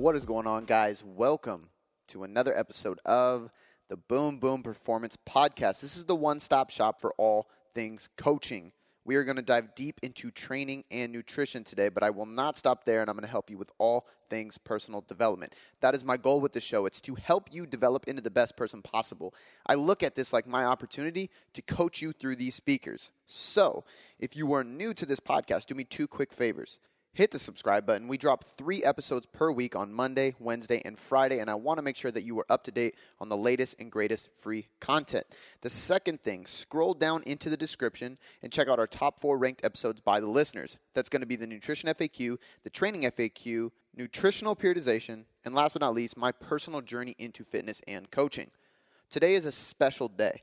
What is going on, guys? Welcome to another episode of the Boom Boom Performance Podcast. This is the one stop shop for all things coaching. We are going to dive deep into training and nutrition today, but I will not stop there and I'm going to help you with all things personal development. That is my goal with the show. It's to help you develop into the best person possible. I look at this like my opportunity to coach you through these speakers. So, if you are new to this podcast, do me two quick favors hit the subscribe button. We drop three episodes per week on Monday, Wednesday, and Friday, and I want to make sure that you are up to date on the latest and greatest free content. The second thing, scroll down into the description and check out our top four ranked episodes by the listeners. That's going to be the Nutrition FAQ, the Training FAQ, Nutritional Periodization, and last but not least, my personal journey into fitness and coaching. Today is a special day.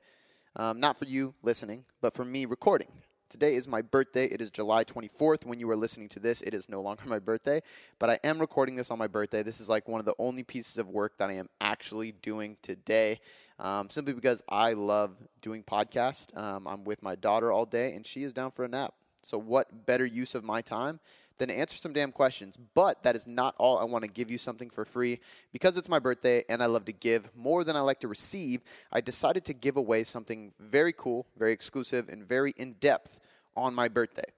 Um, not for you listening, but for me recording. Today is my birthday. It is July 24th. When you are listening to this, it is no longer my birthday, but I am recording this on my birthday. This is like one of the only pieces of work that I am actually doing today, um, simply because I love doing podcasts. Um, I'm with my daughter all day, and she is down for a nap. So, what better use of my time than to answer some damn questions. But that is not all. I want to give you something for free. Because it's my birthday and I love to give more than I like to receive, I decided to give away something very cool, very exclusive, and very in depth on my birthday.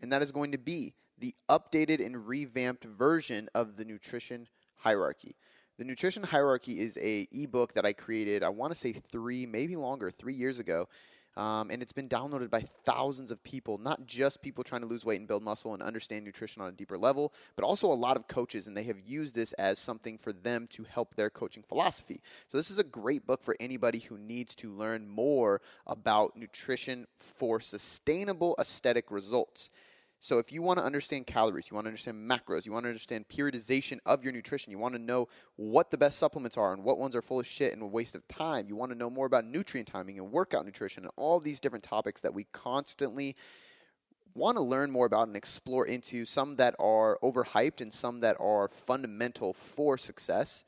And that is going to be the updated and revamped version of the nutrition hierarchy. The nutrition hierarchy is a ebook that I created, I want to say 3 maybe longer, 3 years ago um, and it's been downloaded by thousands of people, not just people trying to lose weight and build muscle and understand nutrition on a deeper level, but also a lot of coaches. And they have used this as something for them to help their coaching philosophy. So, this is a great book for anybody who needs to learn more about nutrition for sustainable aesthetic results. So if you want to understand calories, you want to understand macros, you want to understand periodization of your nutrition, you want to know what the best supplements are and what ones are full of shit and a waste of time, you want to know more about nutrient timing and workout nutrition and all these different topics that we constantly want to learn more about and explore into some that are overhyped and some that are fundamental for success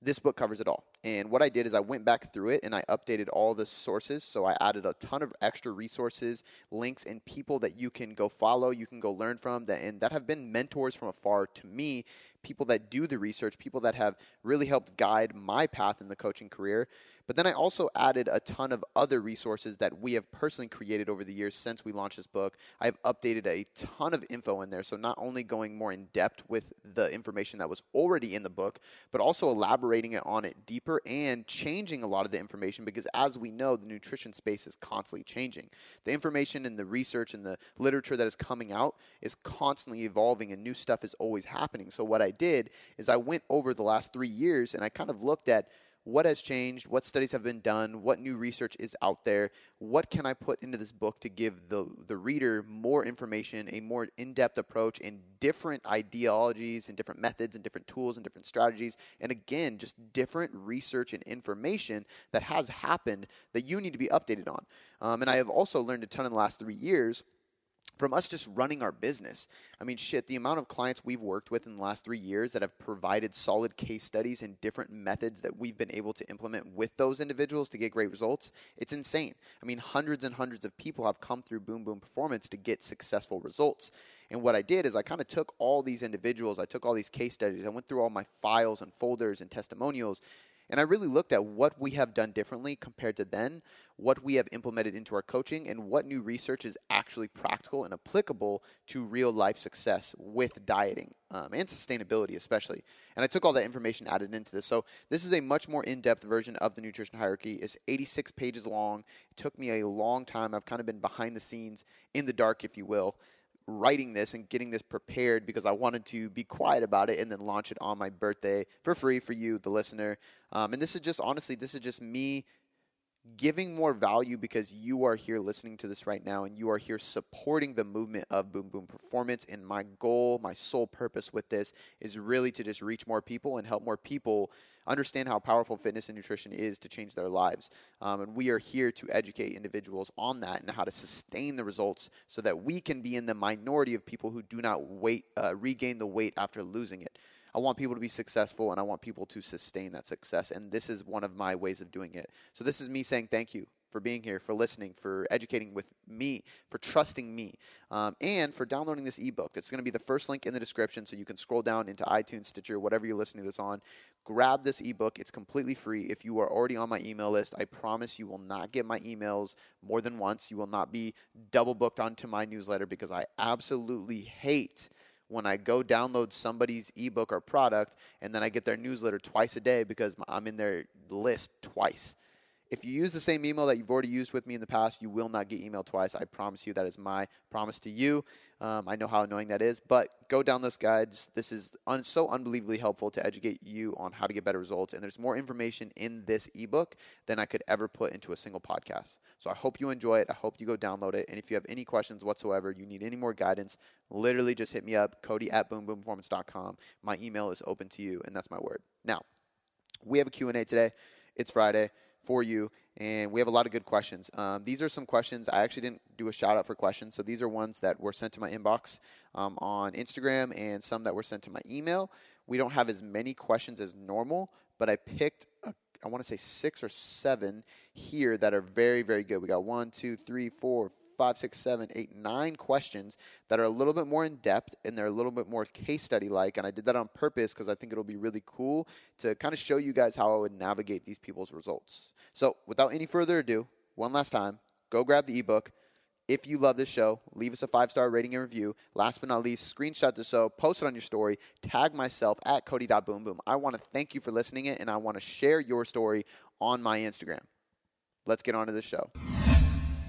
this book covers it all. And what I did is I went back through it and I updated all the sources. So I added a ton of extra resources, links, and people that you can go follow, you can go learn from, that, and that have been mentors from afar to me people that do the research, people that have really helped guide my path in the coaching career. But then I also added a ton of other resources that we have personally created over the years since we launched this book. I've updated a ton of info in there. So not only going more in depth with the information that was already in the book, but also elaborating it on it deeper and changing a lot of the information because as we know, the nutrition space is constantly changing. The information and the research and the literature that is coming out is constantly evolving and new stuff is always happening. So what I did is I went over the last three years and I kind of looked at what has changed, what studies have been done, what new research is out there, what can I put into this book to give the, the reader more information, a more in depth approach, and different ideologies and different methods and different tools and different strategies. And again, just different research and information that has happened that you need to be updated on. Um, and I have also learned a ton in the last three years from us just running our business. I mean, shit, the amount of clients we've worked with in the last three years that have provided solid case studies and different methods that we've been able to implement with those individuals to get great results, it's insane. I mean, hundreds and hundreds of people have come through Boom Boom Performance to get successful results. And what I did is I kind of took all these individuals, I took all these case studies, I went through all my files and folders and testimonials, and I really looked at what we have done differently compared to then, what we have implemented into our coaching, and what new research is actually practical and applicable to real life success with dieting um, and sustainability, especially. And I took all that information added into this. So this is a much more in depth version of the nutrition hierarchy. It's 86 pages long. It took me a long time. I've kind of been behind the scenes in the dark, if you will writing this and getting this prepared because I wanted to be quiet about it and then launch it on my birthday for free for you, the listener. Um, and this is just honestly, this is just me giving more value because you are here listening to this right now and you are here supporting the movement of Boom Boom Performance. And my goal, my sole purpose with this is really to just reach more people and help more people understand how powerful fitness and nutrition is to change their lives. Um, and we are here to educate individuals on that and how to sustain the results so that we can be in the minority of people who do not wait, uh, regain the weight after losing it. I want people to be successful and I want people to sustain that success. And this is one of my ways of doing it. So this is me saying thank you for being here, for listening, for educating with me, for trusting me, um, and for downloading this ebook. It's going to be the first link in the description, so you can scroll down into iTunes, Stitcher, whatever you're listening to this on. Grab this ebook. It's completely free. If you are already on my email list, I promise you will not get my emails more than once. You will not be double booked onto my newsletter because I absolutely hate when I go download somebody's ebook or product and then I get their newsletter twice a day because I'm in their list twice. If you use the same email that you've already used with me in the past, you will not get emailed twice. I promise you. That is my promise to you. Um, I know how annoying that is, but go down those guides. This is un- so unbelievably helpful to educate you on how to get better results. And there's more information in this ebook than I could ever put into a single podcast. So I hope you enjoy it. I hope you go download it. And if you have any questions whatsoever, you need any more guidance, literally just hit me up, Cody at boomboomperformance.com. My email is open to you, and that's my word. Now, we have a Q&A today. It's Friday for you, and we have a lot of good questions. Um, these are some questions. I actually didn't do a shout out for questions, so these are ones that were sent to my inbox um, on Instagram and some that were sent to my email. We don't have as many questions as normal, but I picked a I want to say six or seven here that are very, very good. We got one, two, three, four, five, six, seven, eight, nine questions that are a little bit more in depth and they're a little bit more case study like. And I did that on purpose because I think it'll be really cool to kind of show you guys how I would navigate these people's results. So, without any further ado, one last time, go grab the ebook. If you love this show, leave us a five star rating and review. Last but not least, screenshot the show, post it on your story, tag myself at Cody.boomboom. I want to thank you for listening it and I want to share your story on my Instagram. Let's get on to the show.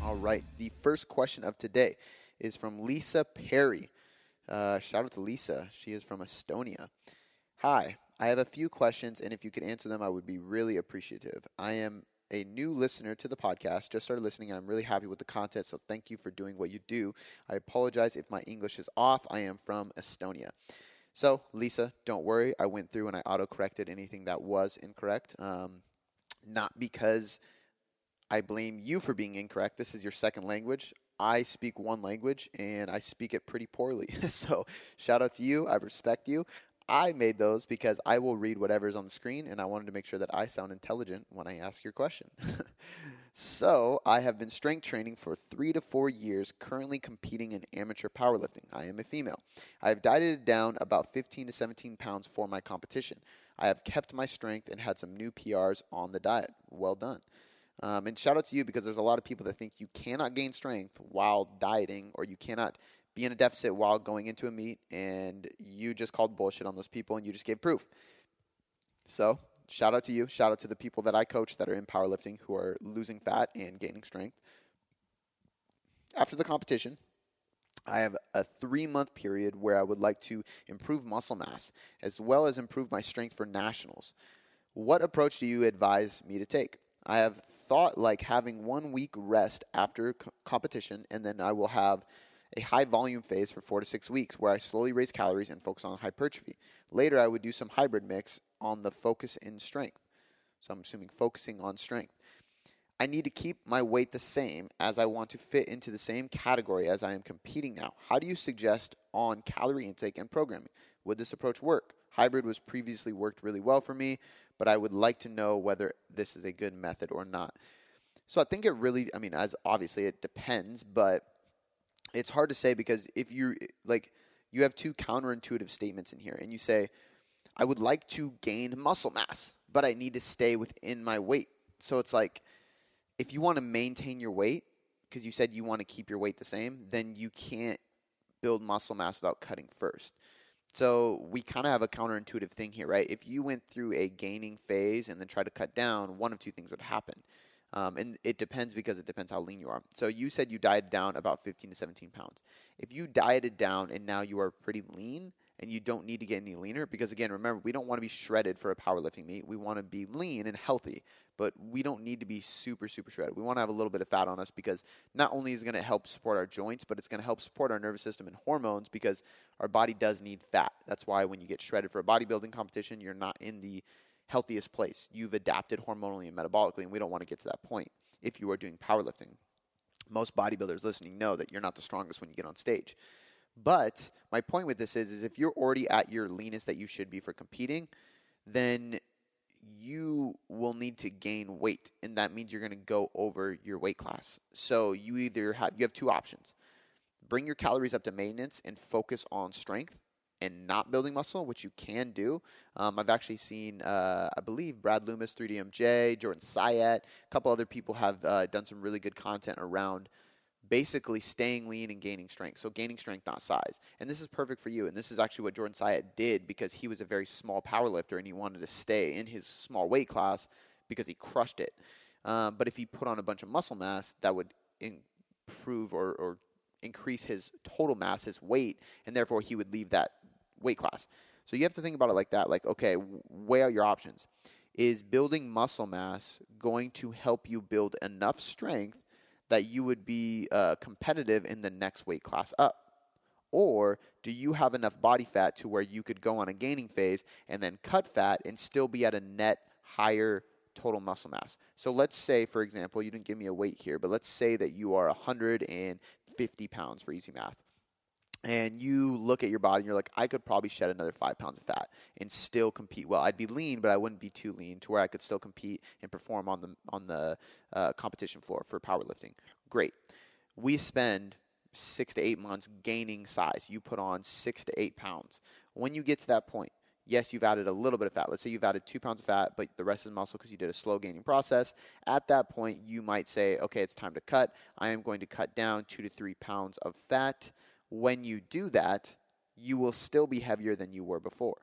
All right. The first question of today is from Lisa Perry. Uh, shout out to Lisa. She is from Estonia. Hi. I have a few questions, and if you could answer them, I would be really appreciative. I am a new listener to the podcast, just started listening, and I'm really happy with the content, so thank you for doing what you do. I apologize if my English is off. I am from Estonia. So, Lisa, don't worry. I went through and I auto corrected anything that was incorrect. Um, not because I blame you for being incorrect. This is your second language. I speak one language and I speak it pretty poorly. so, shout out to you. I respect you. I made those because I will read whatever's on the screen and I wanted to make sure that I sound intelligent when I ask your question. so, I have been strength training for three to four years, currently competing in amateur powerlifting. I am a female. I have dieted down about 15 to 17 pounds for my competition. I have kept my strength and had some new PRs on the diet. Well done. Um, and shout out to you because there's a lot of people that think you cannot gain strength while dieting or you cannot be in a deficit while going into a meet, and you just called bullshit on those people and you just gave proof. So, shout out to you. Shout out to the people that I coach that are in powerlifting who are losing fat and gaining strength. After the competition, I have a three month period where I would like to improve muscle mass as well as improve my strength for nationals. What approach do you advise me to take? I have thought like having one week rest after co- competition, and then I will have a high volume phase for four to six weeks where I slowly raise calories and focus on hypertrophy. Later, I would do some hybrid mix on the focus in strength. So I'm assuming focusing on strength. I need to keep my weight the same as I want to fit into the same category as I am competing now. How do you suggest on calorie intake and programming? Would this approach work? Hybrid was previously worked really well for me, but I would like to know whether this is a good method or not. So I think it really, I mean, as obviously it depends, but it's hard to say because if you like, you have two counterintuitive statements in here, and you say, I would like to gain muscle mass, but I need to stay within my weight. So it's like, if you want to maintain your weight, because you said you want to keep your weight the same, then you can't build muscle mass without cutting first. So we kind of have a counterintuitive thing here, right? If you went through a gaining phase and then tried to cut down, one of two things would happen. Um, and it depends because it depends how lean you are. So you said you dieted down about 15 to 17 pounds. If you dieted down and now you are pretty lean and you don't need to get any leaner, because again, remember, we don't want to be shredded for a powerlifting meet. We want to be lean and healthy, but we don't need to be super, super shredded. We want to have a little bit of fat on us because not only is it going to help support our joints, but it's going to help support our nervous system and hormones because our body does need fat. That's why when you get shredded for a bodybuilding competition, you're not in the healthiest place. You've adapted hormonally and metabolically, and we don't want to get to that point if you are doing powerlifting. Most bodybuilders listening know that you're not the strongest when you get on stage. But my point with this is, is if you're already at your leanest that you should be for competing, then you will need to gain weight, and that means you're going to go over your weight class. So you either have you have two options: bring your calories up to maintenance and focus on strength and not building muscle, which you can do. Um, I've actually seen, uh, I believe, Brad Loomis, 3DMJ, Jordan Syatt, a couple other people have uh, done some really good content around basically staying lean and gaining strength. So gaining strength, not size. And this is perfect for you. And this is actually what Jordan Syatt did because he was a very small power lifter and he wanted to stay in his small weight class because he crushed it. Um, but if he put on a bunch of muscle mass, that would improve or, or increase his total mass, his weight, and therefore he would leave that weight class. So you have to think about it like that. Like, okay, weigh out your options. Is building muscle mass going to help you build enough strength that you would be uh, competitive in the next weight class up? Or do you have enough body fat to where you could go on a gaining phase and then cut fat and still be at a net higher total muscle mass? So let's say, for example, you didn't give me a weight here, but let's say that you are 150 pounds for easy math and you look at your body and you're like, I could probably shed another five pounds of fat and still compete well. I'd be lean, but I wouldn't be too lean to where I could still compete and perform on the on the uh, competition floor for powerlifting. Great. We spend six to eight months gaining size. You put on six to eight pounds. When you get to that point, yes, you've added a little bit of fat. Let's say you've added two pounds of fat, but the rest is muscle because you did a slow gaining process. At that point, you might say, okay, it's time to cut. I am going to cut down two to three pounds of fat when you do that, you will still be heavier than you were before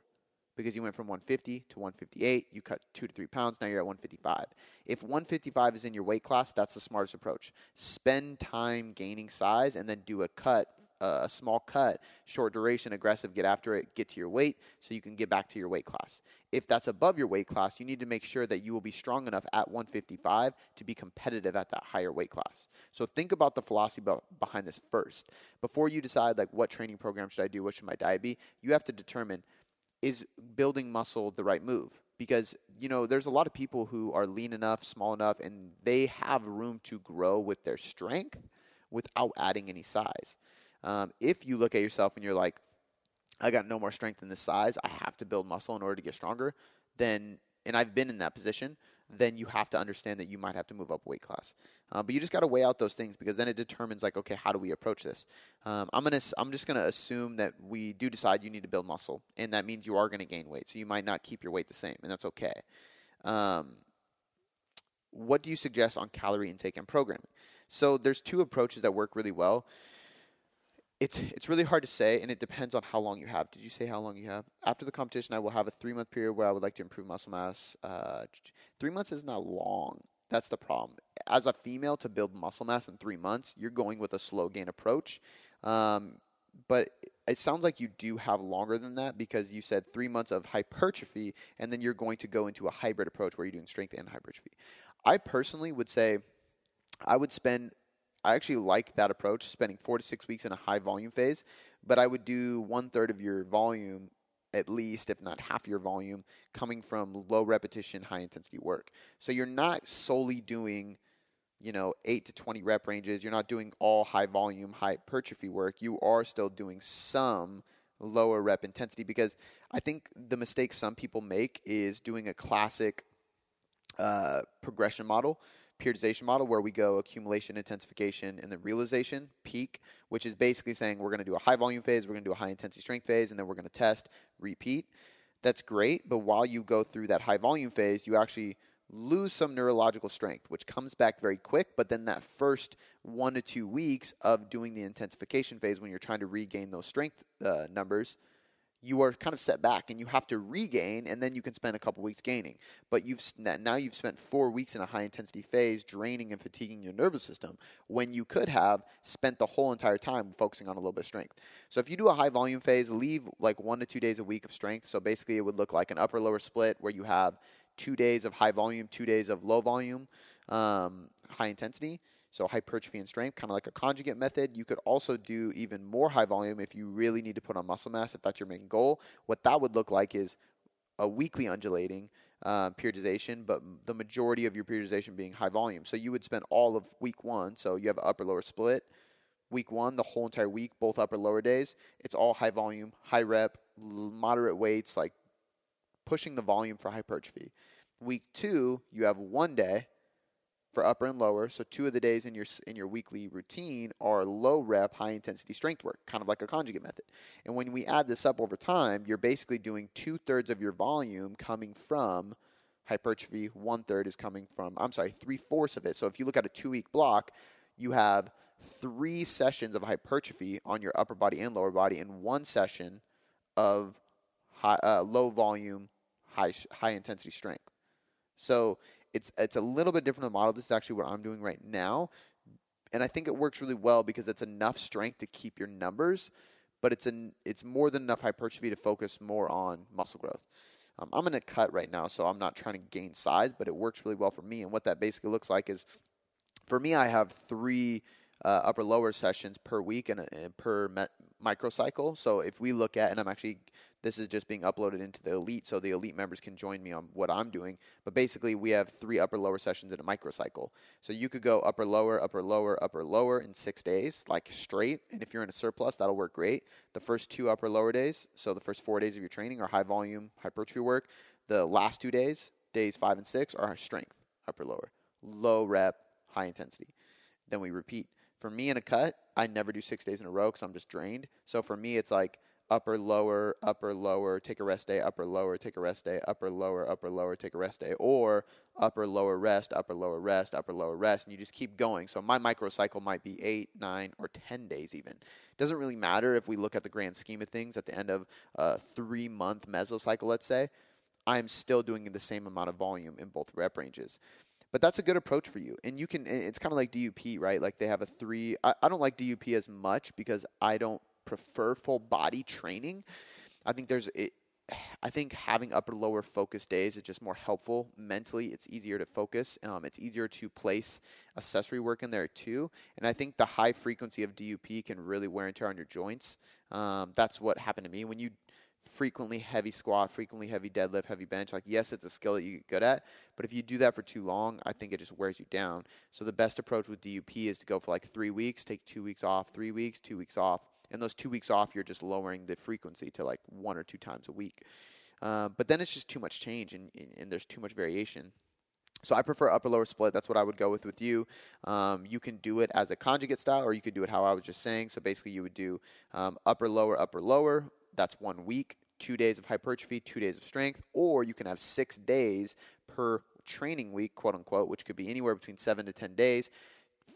because you went from 150 to 158. You cut two to three pounds. Now you're at 155. If 155 is in your weight class, that's the smartest approach. Spend time gaining size and then do a cut a small cut, short duration, aggressive, get after it, get to your weight so you can get back to your weight class. If that's above your weight class, you need to make sure that you will be strong enough at 155 to be competitive at that higher weight class. So think about the philosophy behind this first. Before you decide like what training program should I do, what should my diet be, you have to determine is building muscle the right move? Because you know, there's a lot of people who are lean enough, small enough, and they have room to grow with their strength without adding any size. Um, if you look at yourself and you're like, I got no more strength in this size, I have to build muscle in order to get stronger, then, and I've been in that position, then you have to understand that you might have to move up weight class. Uh, but you just got to weigh out those things because then it determines like, okay, how do we approach this? Um, I'm gonna, I'm just gonna assume that we do decide you need to build muscle, and that means you are gonna gain weight. So you might not keep your weight the same, and that's okay. Um, what do you suggest on calorie intake and programming? So there's two approaches that work really well it's it's really hard to say, and it depends on how long you have. Did you say how long you have? After the competition, I will have a three month period where I would like to improve muscle mass. Uh, three months is not long. That's the problem. As a female, to build muscle mass in three months, you're going with a slow gain approach. Um, but it sounds like you do have longer than that because you said three months of hypertrophy, and then you're going to go into a hybrid approach where you're doing strength and hypertrophy. I personally would say I would spend I actually like that approach, spending four to six weeks in a high volume phase. But I would do one third of your volume, at least, if not half your volume, coming from low repetition, high intensity work. So you're not solely doing, you know, eight to 20 rep ranges. You're not doing all high volume, hypertrophy work. You are still doing some lower rep intensity because I think the mistake some people make is doing a classic uh, progression model periodization model where we go accumulation, intensification, and then realization, peak, which is basically saying we're going to do a high volume phase, we're going to do a high intensity strength phase, and then we're going to test, repeat. That's great, but while you go through that high volume phase, you actually lose some neurological strength, which comes back very quick. But then that first one to two weeks of doing the intensification phase, when you're trying to regain those strength uh, numbers, you are kind of set back and you have to regain and then you can spend a couple weeks gaining. But you've now you've spent four weeks in a high intensity phase draining and fatiguing your nervous system when you could have spent the whole entire time focusing on a little bit of strength. So if you do a high volume phase leave like one to two days a week of strength. So basically it would look like an upper lower split where you have two days of high volume two days of low volume um, high intensity so hypertrophy and strength, kind of like a conjugate method. You could also do even more high volume if you really need to put on muscle mass, if that's your main goal. What that would look like is a weekly undulating uh, periodization, but the majority of your periodization being high volume. So you would spend all of week one. So you have an upper lower split. Week one, the whole entire week, both upper lower days. It's all high volume, high rep, moderate weights, like pushing the volume for hypertrophy. Week two, you have one day for upper and lower. So two of the days in your in your weekly routine are low rep, high intensity strength work, kind of like a conjugate method. And when we add this up over time, you're basically doing two thirds of your volume coming from hypertrophy. One third is coming from I'm sorry, three fourths of it. So if you look at a two week block, you have three sessions of hypertrophy on your upper body and lower body, and one session of high, uh, low volume, high high intensity strength. So it's it's a little bit different model. This is actually what I'm doing right now, and I think it works really well because it's enough strength to keep your numbers, but it's an it's more than enough hypertrophy to focus more on muscle growth. Um, I'm in a cut right now, so I'm not trying to gain size, but it works really well for me. And what that basically looks like is, for me, I have three uh, upper lower sessions per week and, and per met, microcycle. So if we look at, and I'm actually this is just being uploaded into the elite, so the elite members can join me on what I'm doing. But basically, we have three upper lower sessions in a microcycle. So you could go upper lower, upper lower, upper lower in six days, like straight. And if you're in a surplus, that'll work great. The first two upper lower days, so the first four days of your training are high volume hypertrophy work. The last two days, days five and six, are strength, upper lower, low rep, high intensity. Then we repeat. For me in a cut, I never do six days in a row because I'm just drained. So for me, it's like upper lower upper lower take a rest day upper lower take a rest day upper lower upper lower take a rest day or upper lower rest upper lower rest upper lower rest and you just keep going. So my microcycle might be 8 9 or 10 days even. It doesn't really matter if we look at the grand scheme of things at the end of a 3 month mesocycle let's say. I'm still doing the same amount of volume in both rep ranges. But that's a good approach for you. And you can it's kind of like dup right? Like they have a three I, I don't like dup as much because i don't prefer full body training. I think there's it, I think having upper lower focus days is just more helpful mentally. It's easier to focus. Um, it's easier to place accessory work in there too. And I think the high frequency of DUP can really wear and tear on your joints. Um, that's what happened to me when you frequently heavy squat, frequently heavy deadlift, heavy bench. Like yes, it's a skill that you get good at, but if you do that for too long, I think it just wears you down. So the best approach with DUP is to go for like three weeks, take two weeks off, three weeks, two weeks off and those two weeks off, you're just lowering the frequency to like one or two times a week. Uh, but then it's just too much change and, and there's too much variation. So I prefer upper lower split. That's what I would go with with you. Um, you can do it as a conjugate style, or you could do it how I was just saying. So basically, you would do um, upper lower upper lower. That's one week, two days of hypertrophy, two days of strength, or you can have six days per training week, quote unquote, which could be anywhere between seven to ten days.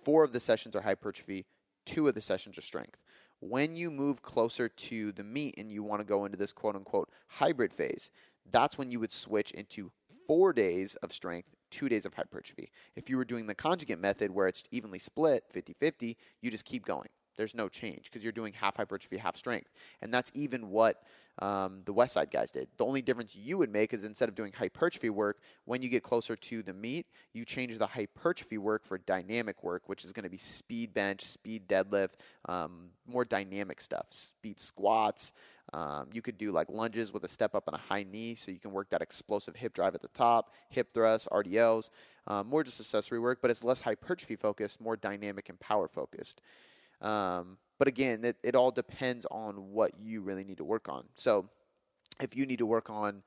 Four of the sessions are hypertrophy, two of the sessions are strength. When you move closer to the meet and you want to go into this quote unquote hybrid phase, that's when you would switch into four days of strength, two days of hypertrophy. If you were doing the conjugate method where it's evenly split, 50 50, you just keep going. There's no change because you're doing half hypertrophy, half strength. And that's even what um, the West Side guys did. The only difference you would make is instead of doing hypertrophy work, when you get closer to the meet, you change the hypertrophy work for dynamic work, which is going to be speed bench, speed deadlift, um, more dynamic stuff, speed squats. Um, you could do like lunges with a step up and a high knee, so you can work that explosive hip drive at the top, hip thrusts, RDLs, um, more just accessory work, but it's less hypertrophy focused, more dynamic and power focused. Um, but again, it, it all depends on what you really need to work on. So if you need to work on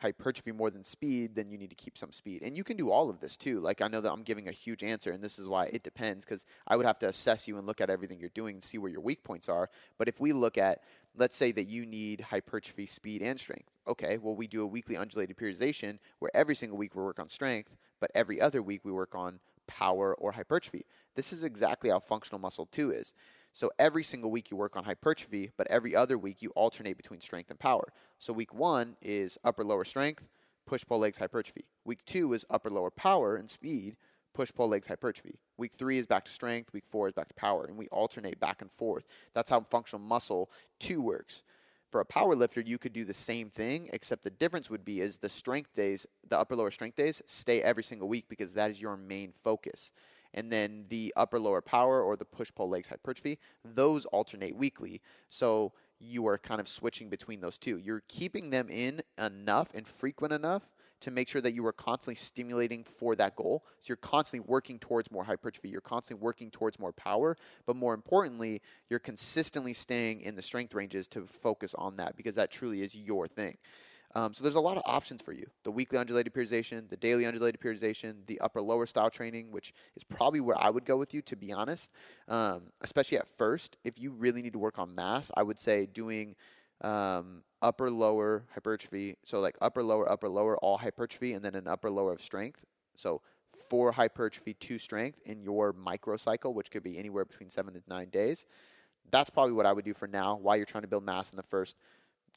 hypertrophy more than speed, then you need to keep some speed. And you can do all of this too. Like I know that I'm giving a huge answer, and this is why it depends because I would have to assess you and look at everything you're doing and see where your weak points are. But if we look at, let's say that you need hypertrophy, speed, and strength. Okay, well, we do a weekly undulated periodization where every single week we work on strength, but every other week we work on power or hypertrophy. This is exactly how functional muscle 2 is. So every single week you work on hypertrophy, but every other week you alternate between strength and power. So week one is upper lower strength, push pull legs hypertrophy. Week two is upper lower power and speed, push pull legs hypertrophy. Week three is back to strength, week four is back to power, and we alternate back and forth. That's how functional muscle two works. For a power lifter, you could do the same thing, except the difference would be is the strength days, the upper lower strength days, stay every single week because that is your main focus and then the upper lower power or the push pull legs hypertrophy, those alternate weekly. So you are kind of switching between those two. You're keeping them in enough and frequent enough to make sure that you are constantly stimulating for that goal. So you're constantly working towards more hypertrophy, you're constantly working towards more power, but more importantly, you're consistently staying in the strength ranges to focus on that because that truly is your thing. Um, so there's a lot of options for you: the weekly undulated periodization, the daily undulated periodization, the upper lower style training, which is probably where I would go with you, to be honest. Um, especially at first, if you really need to work on mass, I would say doing um, upper lower hypertrophy. So like upper lower upper lower all hypertrophy, and then an upper lower of strength. So four hypertrophy, two strength in your microcycle, which could be anywhere between seven to nine days. That's probably what I would do for now while you're trying to build mass in the first,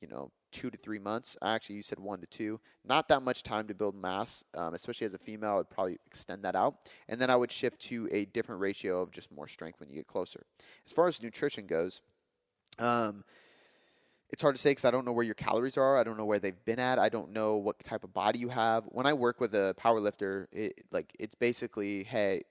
you know, two to three months. I actually, you said one to two. Not that much time to build mass, um, especially as a female. I would probably extend that out. And then I would shift to a different ratio of just more strength when you get closer. As far as nutrition goes, um, it's hard to say because I don't know where your calories are. I don't know where they've been at. I don't know what type of body you have. When I work with a power lifter, it, like it's basically, hey,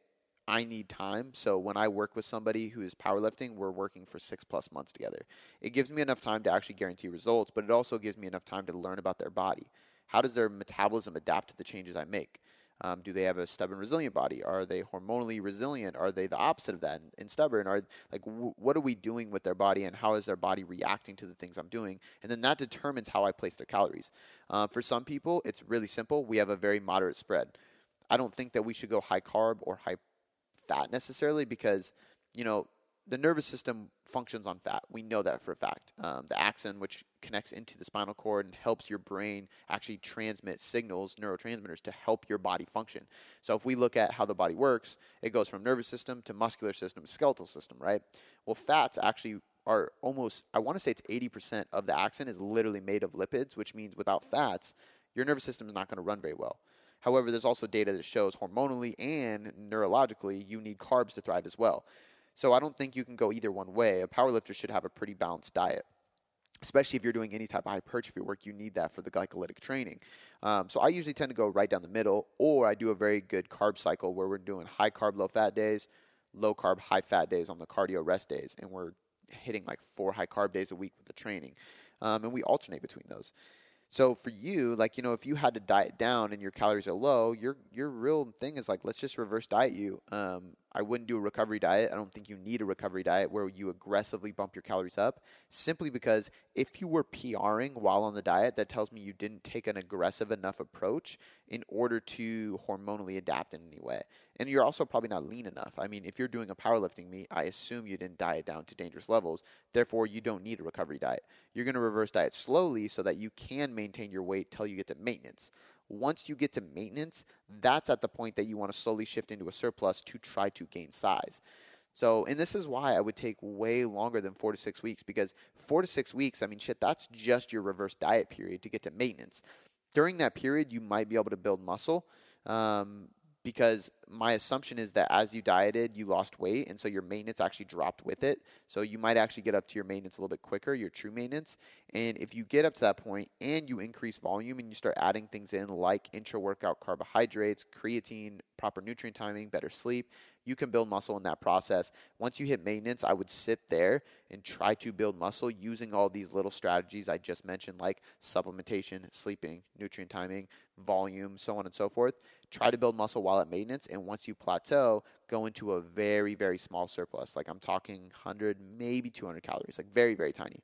I need time. So when I work with somebody who is powerlifting, we're working for six plus months together. It gives me enough time to actually guarantee results, but it also gives me enough time to learn about their body. How does their metabolism adapt to the changes I make? Um, do they have a stubborn, resilient body? Are they hormonally resilient? Are they the opposite of that and, and stubborn? Are like w- what are we doing with their body, and how is their body reacting to the things I'm doing? And then that determines how I place their calories. Uh, for some people, it's really simple. We have a very moderate spread. I don't think that we should go high carb or high fat necessarily because you know the nervous system functions on fat. We know that for a fact. Um, the axon, which connects into the spinal cord and helps your brain actually transmit signals, neurotransmitters, to help your body function. So, if we look at how the body works, it goes from nervous system to muscular system, skeletal system, right? Well, fats actually are almost, I want to say it's 80% of the axon is literally made of lipids, which means without fats, your nervous system is not going to run very well. However, there's also data that shows hormonally and neurologically you need carbs to thrive as well. So I don't think you can go either one way. A powerlifter should have a pretty balanced diet. Especially if you're doing any type of hypertrophy work, you need that for the glycolytic training. Um, so I usually tend to go right down the middle, or I do a very good carb cycle where we're doing high carb, low fat days, low carb, high fat days on the cardio rest days, and we're hitting like four high carb days a week with the training. Um, and we alternate between those. So for you, like you know, if you had to diet down and your calories are low, your your real thing is like let's just reverse diet you. Um, I wouldn't do a recovery diet. I don't think you need a recovery diet where you aggressively bump your calories up. Simply because if you were PRing while on the diet, that tells me you didn't take an aggressive enough approach in order to hormonally adapt in any way. And you're also probably not lean enough. I mean, if you're doing a powerlifting meet, I assume you didn't diet down to dangerous levels. Therefore, you don't need a recovery diet. You're going to reverse diet slowly so that you can maintain your weight till you get to maintenance. Once you get to maintenance, that's at the point that you want to slowly shift into a surplus to try to gain size. So, and this is why I would take way longer than four to six weeks because four to six weeks, I mean, shit, that's just your reverse diet period to get to maintenance. During that period, you might be able to build muscle. Um, because my assumption is that as you dieted, you lost weight, and so your maintenance actually dropped with it. So you might actually get up to your maintenance a little bit quicker, your true maintenance. And if you get up to that point and you increase volume and you start adding things in like intra workout carbohydrates, creatine, proper nutrient timing, better sleep, you can build muscle in that process. Once you hit maintenance, I would sit there and try to build muscle using all these little strategies I just mentioned, like supplementation, sleeping, nutrient timing, volume, so on and so forth. Try to build muscle while at maintenance, and once you plateau, go into a very, very small surplus. Like I'm talking 100, maybe 200 calories, like very, very tiny.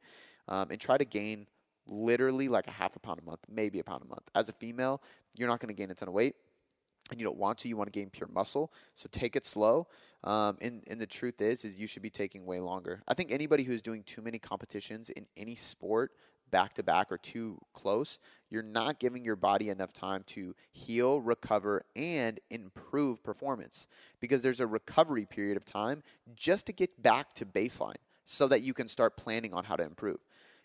Um, and try to gain literally like a half a pound a month, maybe a pound a month. As a female, you're not going to gain a ton of weight and you don't want to. You want to gain pure muscle, so take it slow. Um, and and the truth is, is you should be taking way longer. I think anybody who's doing too many competitions in any sport back to back or too close, you're not giving your body enough time to heal, recover, and improve performance because there's a recovery period of time just to get back to baseline so that you can start planning on how to improve.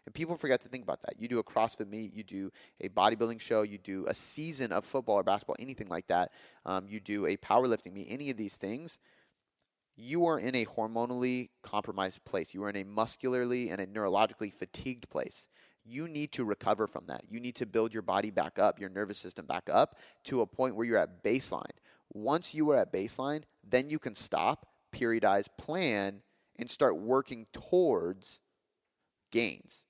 And people forget to think about that. You do a CrossFit meet, you do a bodybuilding show, you do a season of football or basketball, anything like that. Um, you do a powerlifting meet, any of these things. You are in a hormonally compromised place. You are in a muscularly and a neurologically fatigued place. You need to recover from that. You need to build your body back up, your nervous system back up to a point where you're at baseline. Once you are at baseline, then you can stop, periodize, plan, and start working towards gains.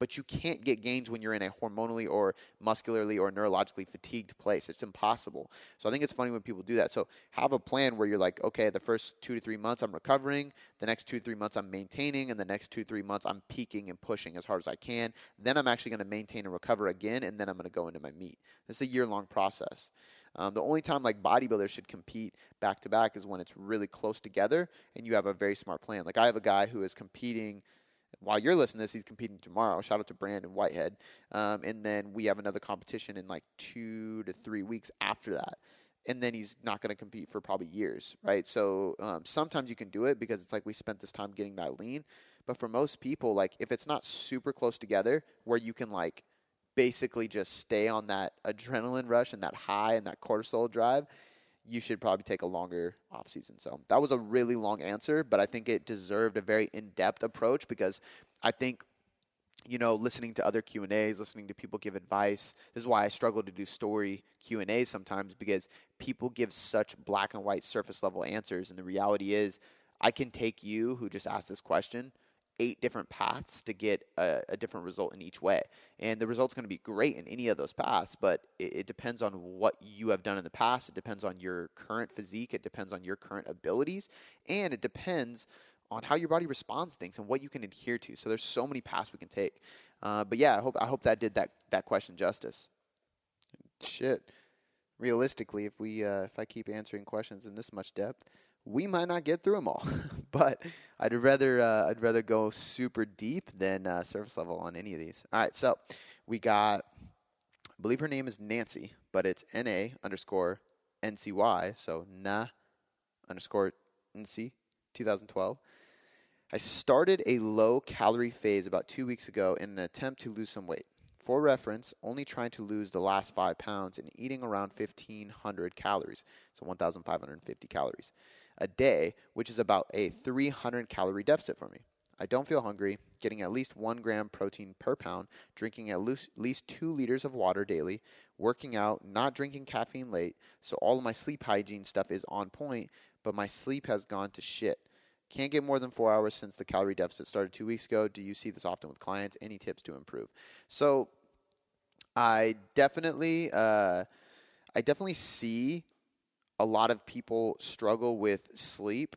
But you can't get gains when you're in a hormonally or muscularly or neurologically fatigued place. It's impossible. So I think it's funny when people do that. So have a plan where you're like, okay, the first two to three months I'm recovering, the next two to three months I'm maintaining, and the next two three months I'm peaking and pushing as hard as I can. Then I'm actually going to maintain and recover again, and then I'm going to go into my meet. It's a year long process. Um, the only time like bodybuilders should compete back to back is when it's really close together and you have a very smart plan. Like I have a guy who is competing while you're listening to this, he's competing tomorrow. Shout out to Brandon Whitehead. Um, and then we have another competition in like two to three weeks after that. And then he's not going to compete for probably years, right? So um, sometimes you can do it because it's like we spent this time getting that lean. But for most people, like if it's not super close together where you can like basically just stay on that adrenaline rush and that high and that cortisol drive, you should probably take a longer offseason. So that was a really long answer, but I think it deserved a very in-depth approach because I think you know listening to other Q&As, listening to people give advice. This is why I struggle to do story Q&As sometimes because people give such black and white surface level answers and the reality is I can take you who just asked this question eight different paths to get a, a different result in each way. And the result's going to be great in any of those paths, but it, it, depends on what you have done in the past. It depends on your current physique. It depends on your current abilities. And it depends on how your body responds to things and what you can adhere to. So there's so many paths we can take. Uh, but yeah, I hope I hope that did that that question justice. Shit. Realistically, if we uh, if I keep answering questions in this much depth, we might not get through them all, but I'd rather uh, I'd rather go super deep than uh, surface level on any of these. All right, so we got, I believe her name is Nancy, but it's N A underscore N C Y, so na underscore N C 2012. I started a low calorie phase about two weeks ago in an attempt to lose some weight. For reference, only trying to lose the last five pounds and eating around 1,500 calories, so 1,550 calories a day, which is about a 300 calorie deficit for me. I don't feel hungry, getting at least one gram protein per pound, drinking at least two liters of water daily, working out, not drinking caffeine late, so all of my sleep hygiene stuff is on point, but my sleep has gone to shit. Can't get more than four hours since the calorie deficit started two weeks ago. Do you see this often with clients? Any tips to improve? So, I definitely, uh, I definitely see a lot of people struggle with sleep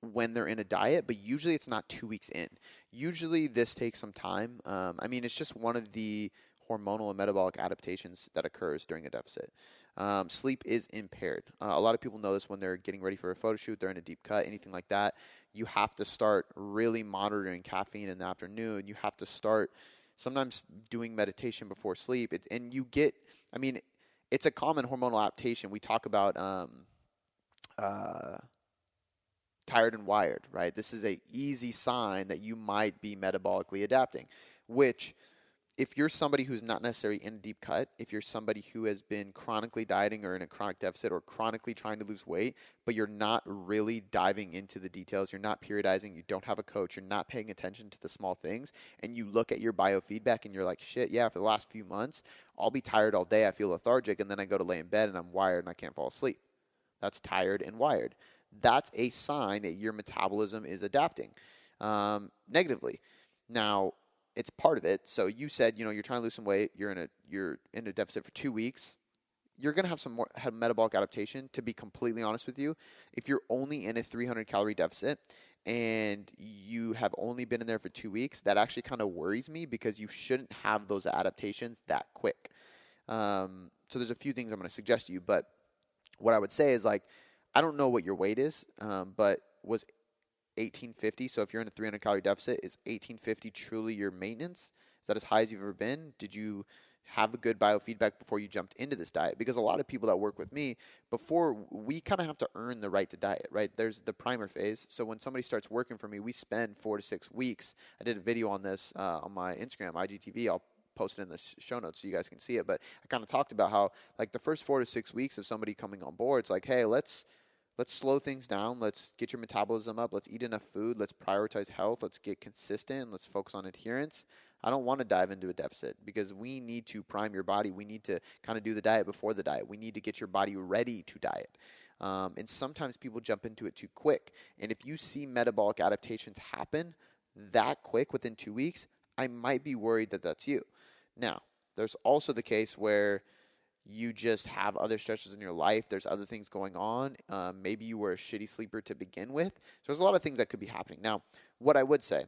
when they're in a diet, but usually it's not two weeks in. Usually this takes some time. Um, I mean, it's just one of the hormonal and metabolic adaptations that occurs during a deficit. Um, sleep is impaired. Uh, a lot of people know this when they're getting ready for a photo shoot, they're in a deep cut, anything like that. You have to start really monitoring caffeine in the afternoon. You have to start sometimes doing meditation before sleep. It, and you get, I mean, it's a common hormonal adaptation. We talk about um, uh, tired and wired, right? This is a easy sign that you might be metabolically adapting, which if you're somebody who's not necessarily in deep cut, if you're somebody who has been chronically dieting or in a chronic deficit or chronically trying to lose weight, but you're not really diving into the details, you're not periodizing, you don't have a coach, you're not paying attention to the small things, and you look at your biofeedback and you're like, shit, yeah, for the last few months, I'll be tired all day, I feel lethargic, and then I go to lay in bed and I'm wired and I can't fall asleep. That's tired and wired. That's a sign that your metabolism is adapting um, negatively. Now, it's part of it. So you said, you know, you're trying to lose some weight, you're in a you're in a deficit for 2 weeks. You're to have some more have metabolic adaptation to be completely honest with you. If you're only in a 300 calorie deficit and you have only been in there for 2 weeks, that actually kind of worries me because you shouldn't have those adaptations that quick. Um, so there's a few things I'm to suggest to you, but what I would say is like I don't know what your weight is, um, but was 1850. So if you're in a 300 calorie deficit, is 1850 truly your maintenance? Is that as high as you've ever been? Did you have a good biofeedback before you jumped into this diet? Because a lot of people that work with me, before we kind of have to earn the right to diet, right? There's the primer phase. So when somebody starts working for me, we spend four to six weeks. I did a video on this uh, on my Instagram, IGTV. I'll post it in the show notes so you guys can see it. But I kind of talked about how like the first four to six weeks of somebody coming on board, it's like, hey, let's let's slow things down. Let's get your metabolism up. Let's eat enough food. Let's prioritize health. Let's get consistent. Let's focus on adherence. I don't want to dive into a deficit because we need to prime your body. We need to kind of do the diet before the diet. We need to get your body ready to diet. Um, and sometimes people jump into it too quick. And if you see metabolic adaptations happen that quick within two weeks, I might be worried that that's you. Now, there's also the case where you just have other stresses in your life. There's other things going on. Um, maybe you were a shitty sleeper to begin with. So there's a lot of things that could be happening. Now, what I would say,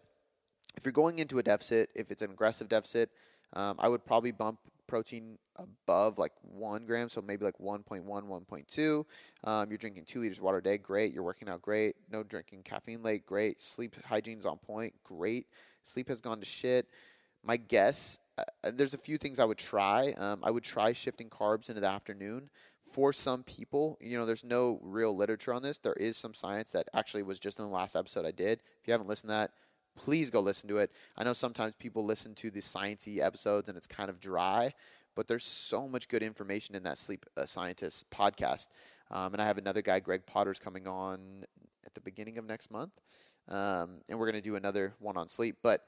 if you're going into a deficit, if it's an aggressive deficit, um, I would probably bump protein above like one gram, so maybe like 1.1, 1.2. Um, you're drinking two liters of water a day, great. You're working out, great. No drinking caffeine late, great. Sleep hygiene's on point, great. Sleep has gone to shit. My guess, there's a few things I would try. Um, I would try shifting carbs into the afternoon. For some people, you know, there's no real literature on this. There is some science that actually was just in the last episode I did. If you haven't listened to that, please go listen to it. I know sometimes people listen to the sciencey episodes and it's kind of dry, but there's so much good information in that sleep uh, scientist podcast. Um, and I have another guy, Greg Potter's coming on at the beginning of next month, um, and we're going to do another one on sleep. But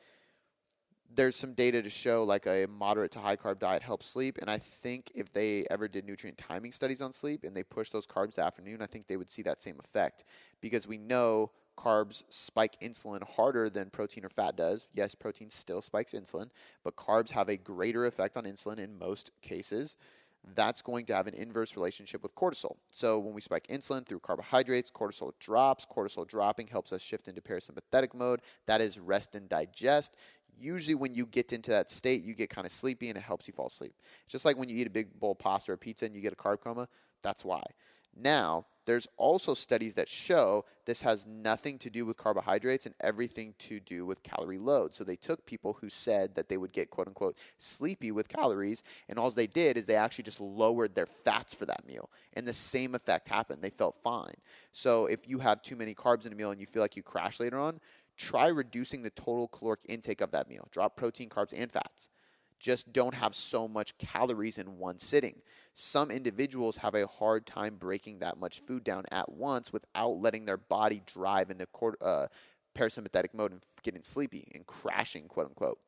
there's some data to show like a moderate to high carb diet helps sleep and i think if they ever did nutrient timing studies on sleep and they push those carbs afternoon i think they would see that same effect because we know carbs spike insulin harder than protein or fat does. Yes, protein still spikes insulin, but carbs have a greater effect on insulin in most cases. That's going to have an inverse relationship with cortisol. So, when we spike insulin through carbohydrates, cortisol drops. Cortisol dropping helps us shift into parasympathetic mode. That is rest and digest. Usually, when you get into that state, you get kind of sleepy and it helps you fall asleep. just like when you eat a big bowl of pasta or pizza and you get a carb coma, that's why. Now, there's also studies that show this has nothing to do with carbohydrates and everything to do with calorie load. So they took people who said that they would get quote unquote sleepy with calories, and all they did is they actually just lowered their fats for that meal. And the same effect happened. They felt fine. So if you have too many carbs in a meal and you feel like you crash later on, try reducing the total caloric intake of that meal. Drop protein, carbs, and fats just don't have so much calories in one sitting. Some individuals have a hard time breaking that much food down at once without letting their body drive into uh, parasympathetic mode and getting sleepy and crashing, quote unquote.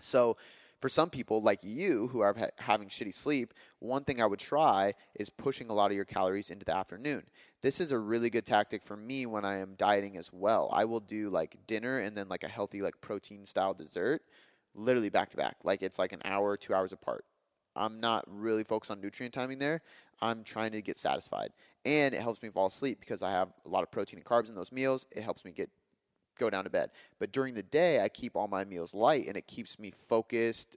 So, for some people like you who are ha- having shitty sleep, one thing I would try is pushing a lot of your calories into the afternoon. This is a really good tactic for me when I am dieting as well. I will do like dinner and then like a healthy like protein style dessert literally back to back. Like it's like an hour, two hours apart. I'm not really focused on nutrient timing there. I'm trying to get satisfied. And it helps me fall asleep because I have a lot of protein and carbs in those meals. It helps me get go down to bed. But during the day, I keep all my meals light and it keeps me focused.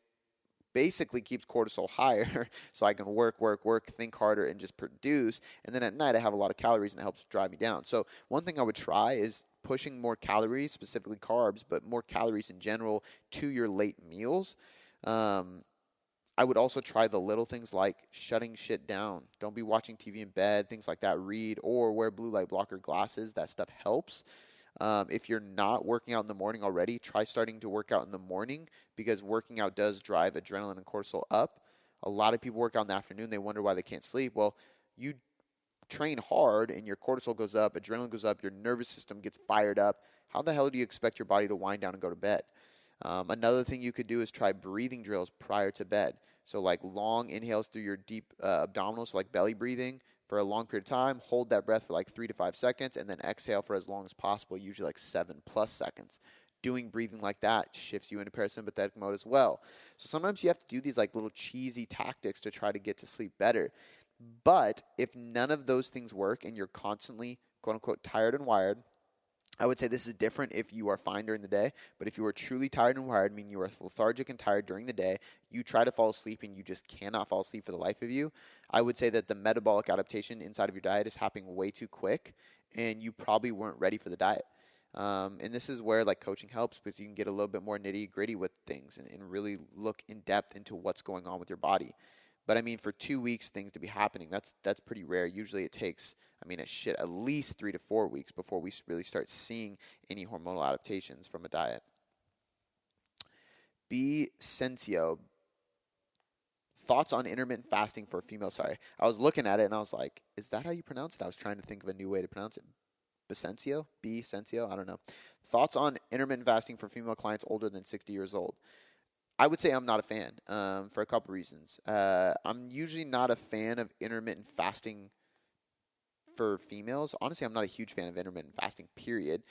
Basically keeps cortisol higher so I can work, work, work, think harder and just produce. And then at night I have a lot of calories and it helps drive me down. So one thing I would try is pushing more calories, specifically carbs, but more calories in general to your late meals. Um, I would also try the little things like shutting shit down. Don't be watching TV in bed, things like that. Read or wear blue light blocker glasses. That stuff helps. Um, if you're not working out in the morning already, try starting to work out in the morning because working out does drive adrenaline and cortisol up. A lot of people work out in the afternoon. They wonder why they can't sleep. Well, you train hard and your cortisol goes up, adrenaline goes up, your nervous system gets fired up, how the hell do you expect your body to wind down and go to bed? Um, another thing you could do is try breathing drills prior to bed. So, like long inhales through your deep uh, abdominals, so like belly breathing for a long period of time. Hold that breath for like three to five seconds, and then exhale for as long as possible, usually like seven plus seconds. Doing breathing like that shifts you into parasympathetic mode as well. So sometimes you have to do these like little cheesy tactics to try to get to sleep better. But if none of those things work and you're constantly, quote unquote, tired and wired, I would say this is different if you are fine during the day, but if you are truly tired and wired, meaning you are lethargic and tired during the day, you try to fall asleep and you just cannot fall asleep for the life of you, I would say that the metabolic adaptation inside of your diet is happening way too quick and you probably weren't ready for the diet. Um, and this is where like coaching helps because you can get a little bit more nitty gritty with things and, and really look in depth into what's going on with your body. But I mean, for two weeks, things to be happening, that's that's pretty rare. Usually, it takes, I mean, a shit, at least three to four weeks before we really start seeing any hormonal adaptations from a diet. B. Sensio. Thoughts on intermittent fasting for female? Sorry, I was looking at it and I was like, "Is that how you pronounce it?" I was trying to think of a new way to pronounce it. Bicensio, B. Sensio. I don't know. Thoughts on intermittent fasting for female clients older than 60 years old. I would say I'm not a fan um, for a couple reasons. Uh, I'm usually not a fan of intermittent fasting for females. Honestly, I'm not a huge fan of intermittent fasting, period.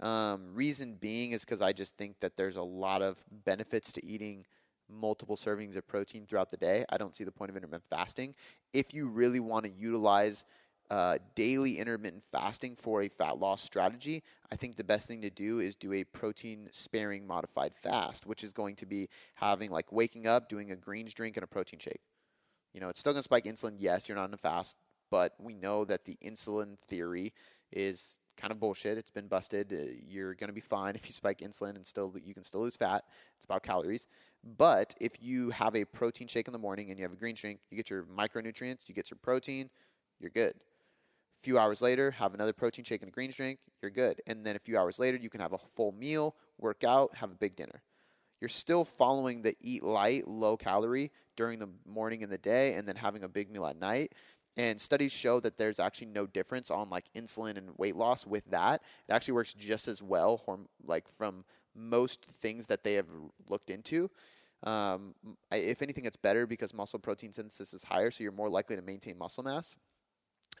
Um, reason being is because I just think that there's a lot of benefits to eating multiple servings of protein throughout the day. I don't see the point of intermittent fasting. If you really want to utilize uh, daily intermittent fasting for a fat loss strategy, I think the best thing to do is do a protein sparing modified fast, which is going to be having like waking up, doing a greens drink and a protein shake. You know, it's still going to spike insulin. Yes, you're not in a fast, but we know that the insulin theory is kind of bullshit. It's been busted. Uh, you're going to be fine if you spike insulin and still you can still lose fat. It's about calories. But if you have a protein shake in the morning and you have a green drink, you get your micronutrients, you get your protein, you're good. A few hours later, have another protein shake and a greens drink, you're good. And then a few hours later, you can have a full meal, work out, have a big dinner. You're still following the eat light, low calorie during the morning and the day, and then having a big meal at night. And studies show that there's actually no difference on like insulin and weight loss with that. It actually works just as well, like from most things that they have looked into. Um, if anything, it's better because muscle protein synthesis is higher, so you're more likely to maintain muscle mass.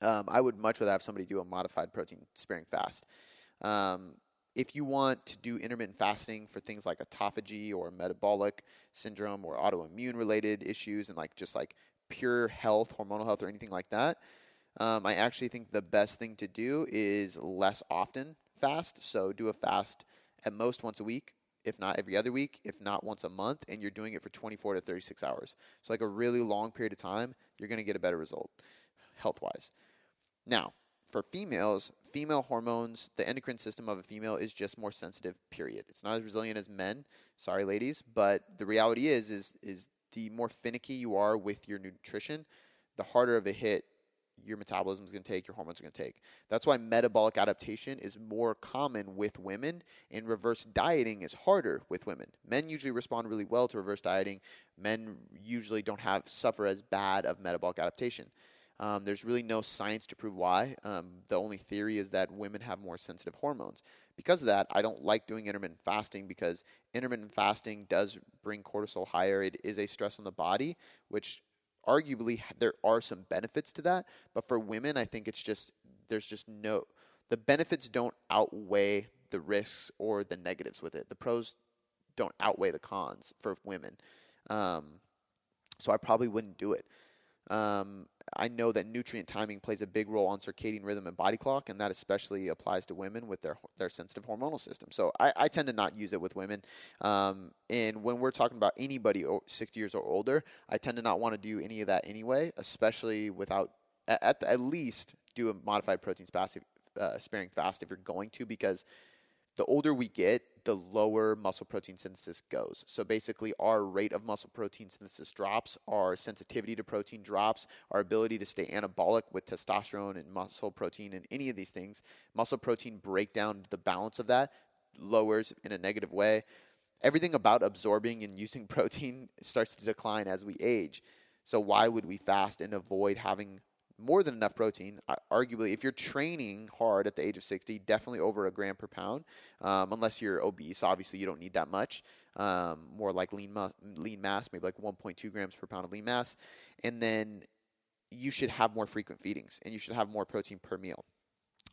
Um, I would much rather have somebody do a modified protein sparing fast. Um, if you want to do intermittent fasting for things like autophagy or metabolic syndrome or autoimmune related issues and like just like pure health, hormonal health, or anything like that, um, I actually think the best thing to do is less often fast. So do a fast at most once a week, if not every other week, if not once a month, and you're doing it for 24 to 36 hours. So, like a really long period of time, you're going to get a better result health wise. Now, for females, female hormones, the endocrine system of a female is just more sensitive, period. It's not as resilient as men. Sorry, ladies, but the reality is is is the more finicky you are with your nutrition, the harder of a hit your metabolism is going to take, your hormones are going to take. That's why metabolic adaptation is more common with women, and reverse dieting is harder with women. Men usually respond really well to reverse dieting. Men usually don't have suffer as bad of metabolic adaptation. Um, there's really no science to prove why. Um, the only theory is that women have more sensitive hormones. Because of that, I don't like doing intermittent fasting because intermittent fasting does bring cortisol higher. It is a stress on the body, which arguably there are some benefits to that, but for women, I think it's just there's just no the benefits don't outweigh the risks or the negatives with it. The pros don't outweigh the cons for women. Um, so I probably wouldn't do it. Um, I know that nutrient timing plays a big role on circadian rhythm and body clock, and that especially applies to women with their their sensitive hormonal system. So I, I tend to not use it with women. Um, and when we're talking about anybody 60 years or older, I tend to not want to do any of that anyway, especially without at, at, least do a modified protein uh, sparing fast if you're going to, because the older we get, the lower muscle protein synthesis goes. So basically, our rate of muscle protein synthesis drops, our sensitivity to protein drops, our ability to stay anabolic with testosterone and muscle protein and any of these things, muscle protein breakdown, the balance of that lowers in a negative way. Everything about absorbing and using protein starts to decline as we age. So, why would we fast and avoid having more than enough protein. Arguably, if you're training hard at the age of 60, definitely over a gram per pound. Um, unless you're obese, obviously you don't need that much. Um, more like lean mu- lean mass, maybe like 1.2 grams per pound of lean mass, and then you should have more frequent feedings, and you should have more protein per meal.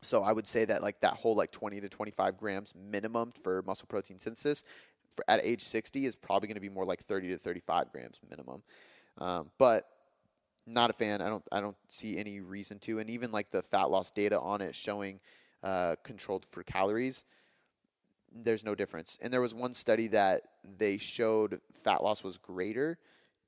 So I would say that like that whole like 20 to 25 grams minimum for muscle protein synthesis for at age 60 is probably going to be more like 30 to 35 grams minimum. Um, but not a fan. I don't I don't see any reason to. And even like the fat loss data on it showing uh, controlled for calories, there's no difference. And there was one study that they showed fat loss was greater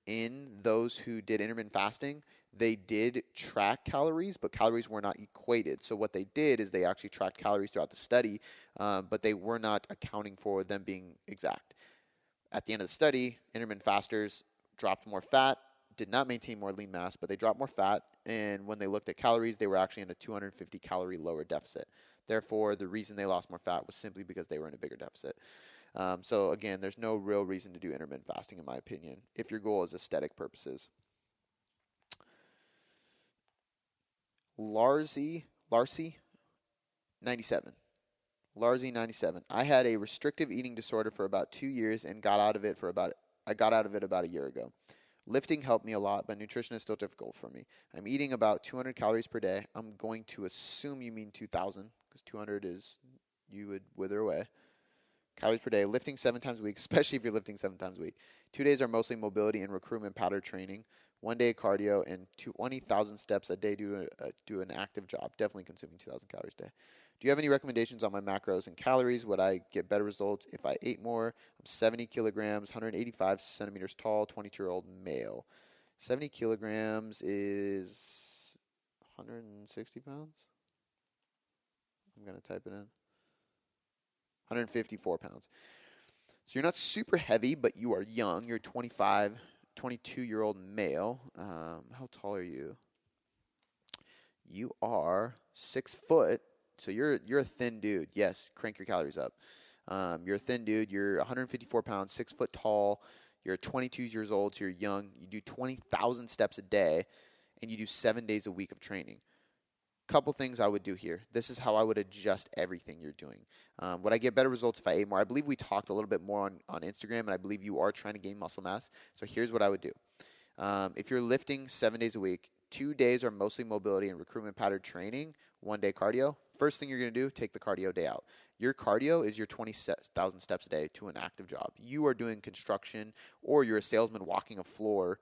in those who did intermittent fasting. They did track calories, but calories were not equated. So what they did is they actually tracked calories throughout the study, um, but they were not accounting for them being exact. At the end of the study, intermittent fasters dropped more fat, did not maintain more lean mass, but they dropped more fat. And when they looked at calories, they were actually in a 250 calorie lower deficit. Therefore, the reason they lost more fat was simply because they were in a bigger deficit. Um, so again, there's no real reason to do intermittent fasting, in my opinion, if your goal is aesthetic purposes. Larzy, Larcy, 97. Larzy 97. I had a restrictive eating disorder for about two years and got out of it for about I got out of it about a year ago. Lifting helped me a lot, but nutrition is still difficult for me. I'm eating about 200 calories per day. I'm going to assume you mean 2,000 because 200 is you would wither away. Calories per day, lifting seven times a week, especially if you're lifting seven times a week. Two days are mostly mobility and recruitment pattern training. One day cardio and 20,000 steps a day do, uh, do an active job. Definitely consuming 2,000 calories a day. Do you have any recommendations on my macros and calories? Would I get better results if I ate more? I'm 70 kilograms, 185 centimeters tall, 22 year old male. 70 kilograms is 160 pounds. I'm going to type it in. 154 pounds. So you're not super heavy, but you are young. You're 25, 22 year old male. Um, how tall are you? You are six foot so you're you're a thin dude. Yes, crank your calories up. Um, you're a thin dude. You're 154 pounds, six foot tall. You're 22 years old, so you're young. You do 20,000 steps a day, and you do seven days a week of training. Couple things I would do here. This is how I would adjust everything you're doing. Um, would I get better results if I ate more? I believe we talked a little bit more on, on Instagram, and I believe you are trying to gain muscle mass. So here's what I would do. Um, if you're lifting seven days a week, two days are mostly mobility and recruitment pattern training, one day cardio. First thing you're going to do, take the cardio day out. Your cardio is your 20,000 steps a day to an active job. You are doing construction or you're a salesman walking a floor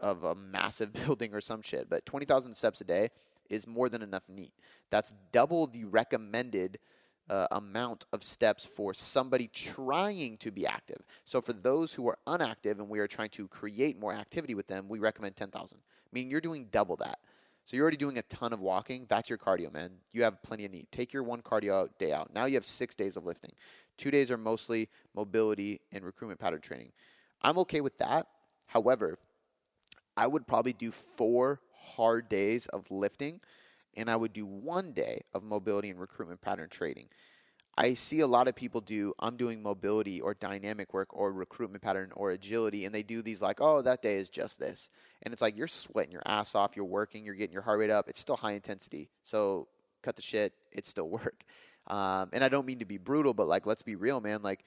of a massive building or some shit, but 20,000 steps a day is more than enough NEAT. That's double the recommended uh, amount of steps for somebody trying to be active. So for those who are unactive and we are trying to create more activity with them, we recommend 10,000. Meaning you're doing double that. So you're already doing a ton of walking. That's your cardio, man. You have plenty of NEAT. Take your one cardio day out. Now you have six days of lifting. Two days are mostly mobility and recruitment pattern training. I'm okay with that. However, I would probably do four hard days of lifting and I would do one day of mobility and recruitment pattern training. I see a lot of people do, I'm doing mobility or dynamic work or recruitment pattern or agility, and they do these like, oh, that day is just this. And it's like you're sweating your ass off, you're working, you're getting your heart rate up. It's still high intensity. So cut the shit, it's still work. Um, and I don't mean to be brutal, but like, let's be real, man. Like,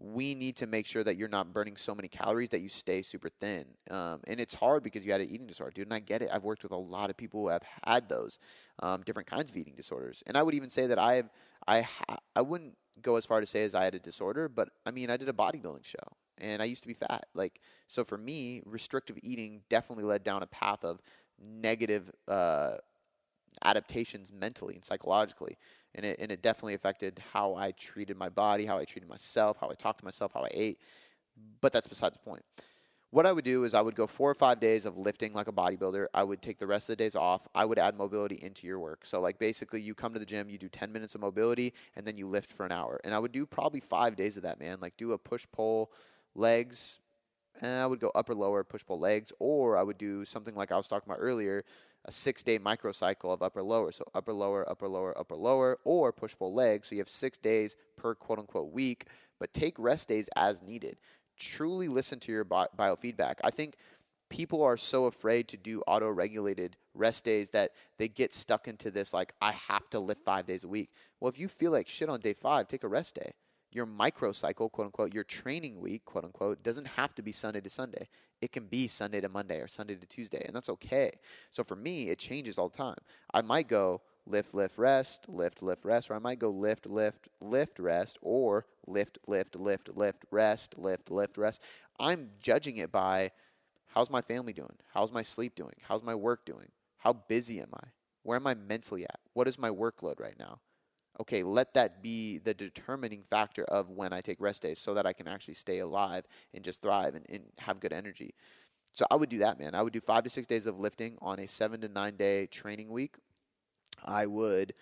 we need to make sure that you're not burning so many calories that you stay super thin. Um, and it's hard because you had an eating disorder, dude. And I get it. I've worked with a lot of people who have had those um, different kinds of eating disorders. And I would even say that I have, I, ha- I wouldn't go as far to say as I had a disorder, but I mean, I did a bodybuilding show and I used to be fat. Like, so for me, restrictive eating definitely led down a path of negative uh, adaptations mentally and psychologically and it and it definitely affected how I treated my body, how I treated myself, how I talked to myself, how I ate. But that's beside the point. What I would do is I would go four or five days of lifting like a bodybuilder. I would take the rest of the days off. I would add mobility into your work. So like basically you come to the gym, you do 10 minutes of mobility and then you lift for an hour. And I would do probably 5 days of that, man. Like do a push pull legs and I would go upper lower push pull legs or I would do something like I was talking about earlier, a six day microcycle of upper lower. So upper lower, upper lower, upper lower, or push pull legs. So you have six days per quote unquote week, but take rest days as needed. Truly listen to your biofeedback. I think people are so afraid to do auto regulated rest days that they get stuck into this like, I have to lift five days a week. Well, if you feel like shit on day five, take a rest day your microcycle, quote unquote, your training week, quote unquote, doesn't have to be Sunday to Sunday. It can be Sunday to Monday or Sunday to Tuesday, and that's okay. So for me, it changes all the time. I might go lift, lift, rest, lift, lift, rest, or I might go lift, lift, lift, rest, or lift, lift, lift, lift, rest, lift, lift, rest. I'm judging it by how's my family doing? How's my sleep doing? How's my work doing? How busy am I? Where am I mentally at? What is my workload right now? okay, let that be the determining factor of when I take rest days so that I can actually stay alive and just thrive and, and have good energy. So I would do that, man. I would do five to six days of lifting on a seven to nine day training week. I would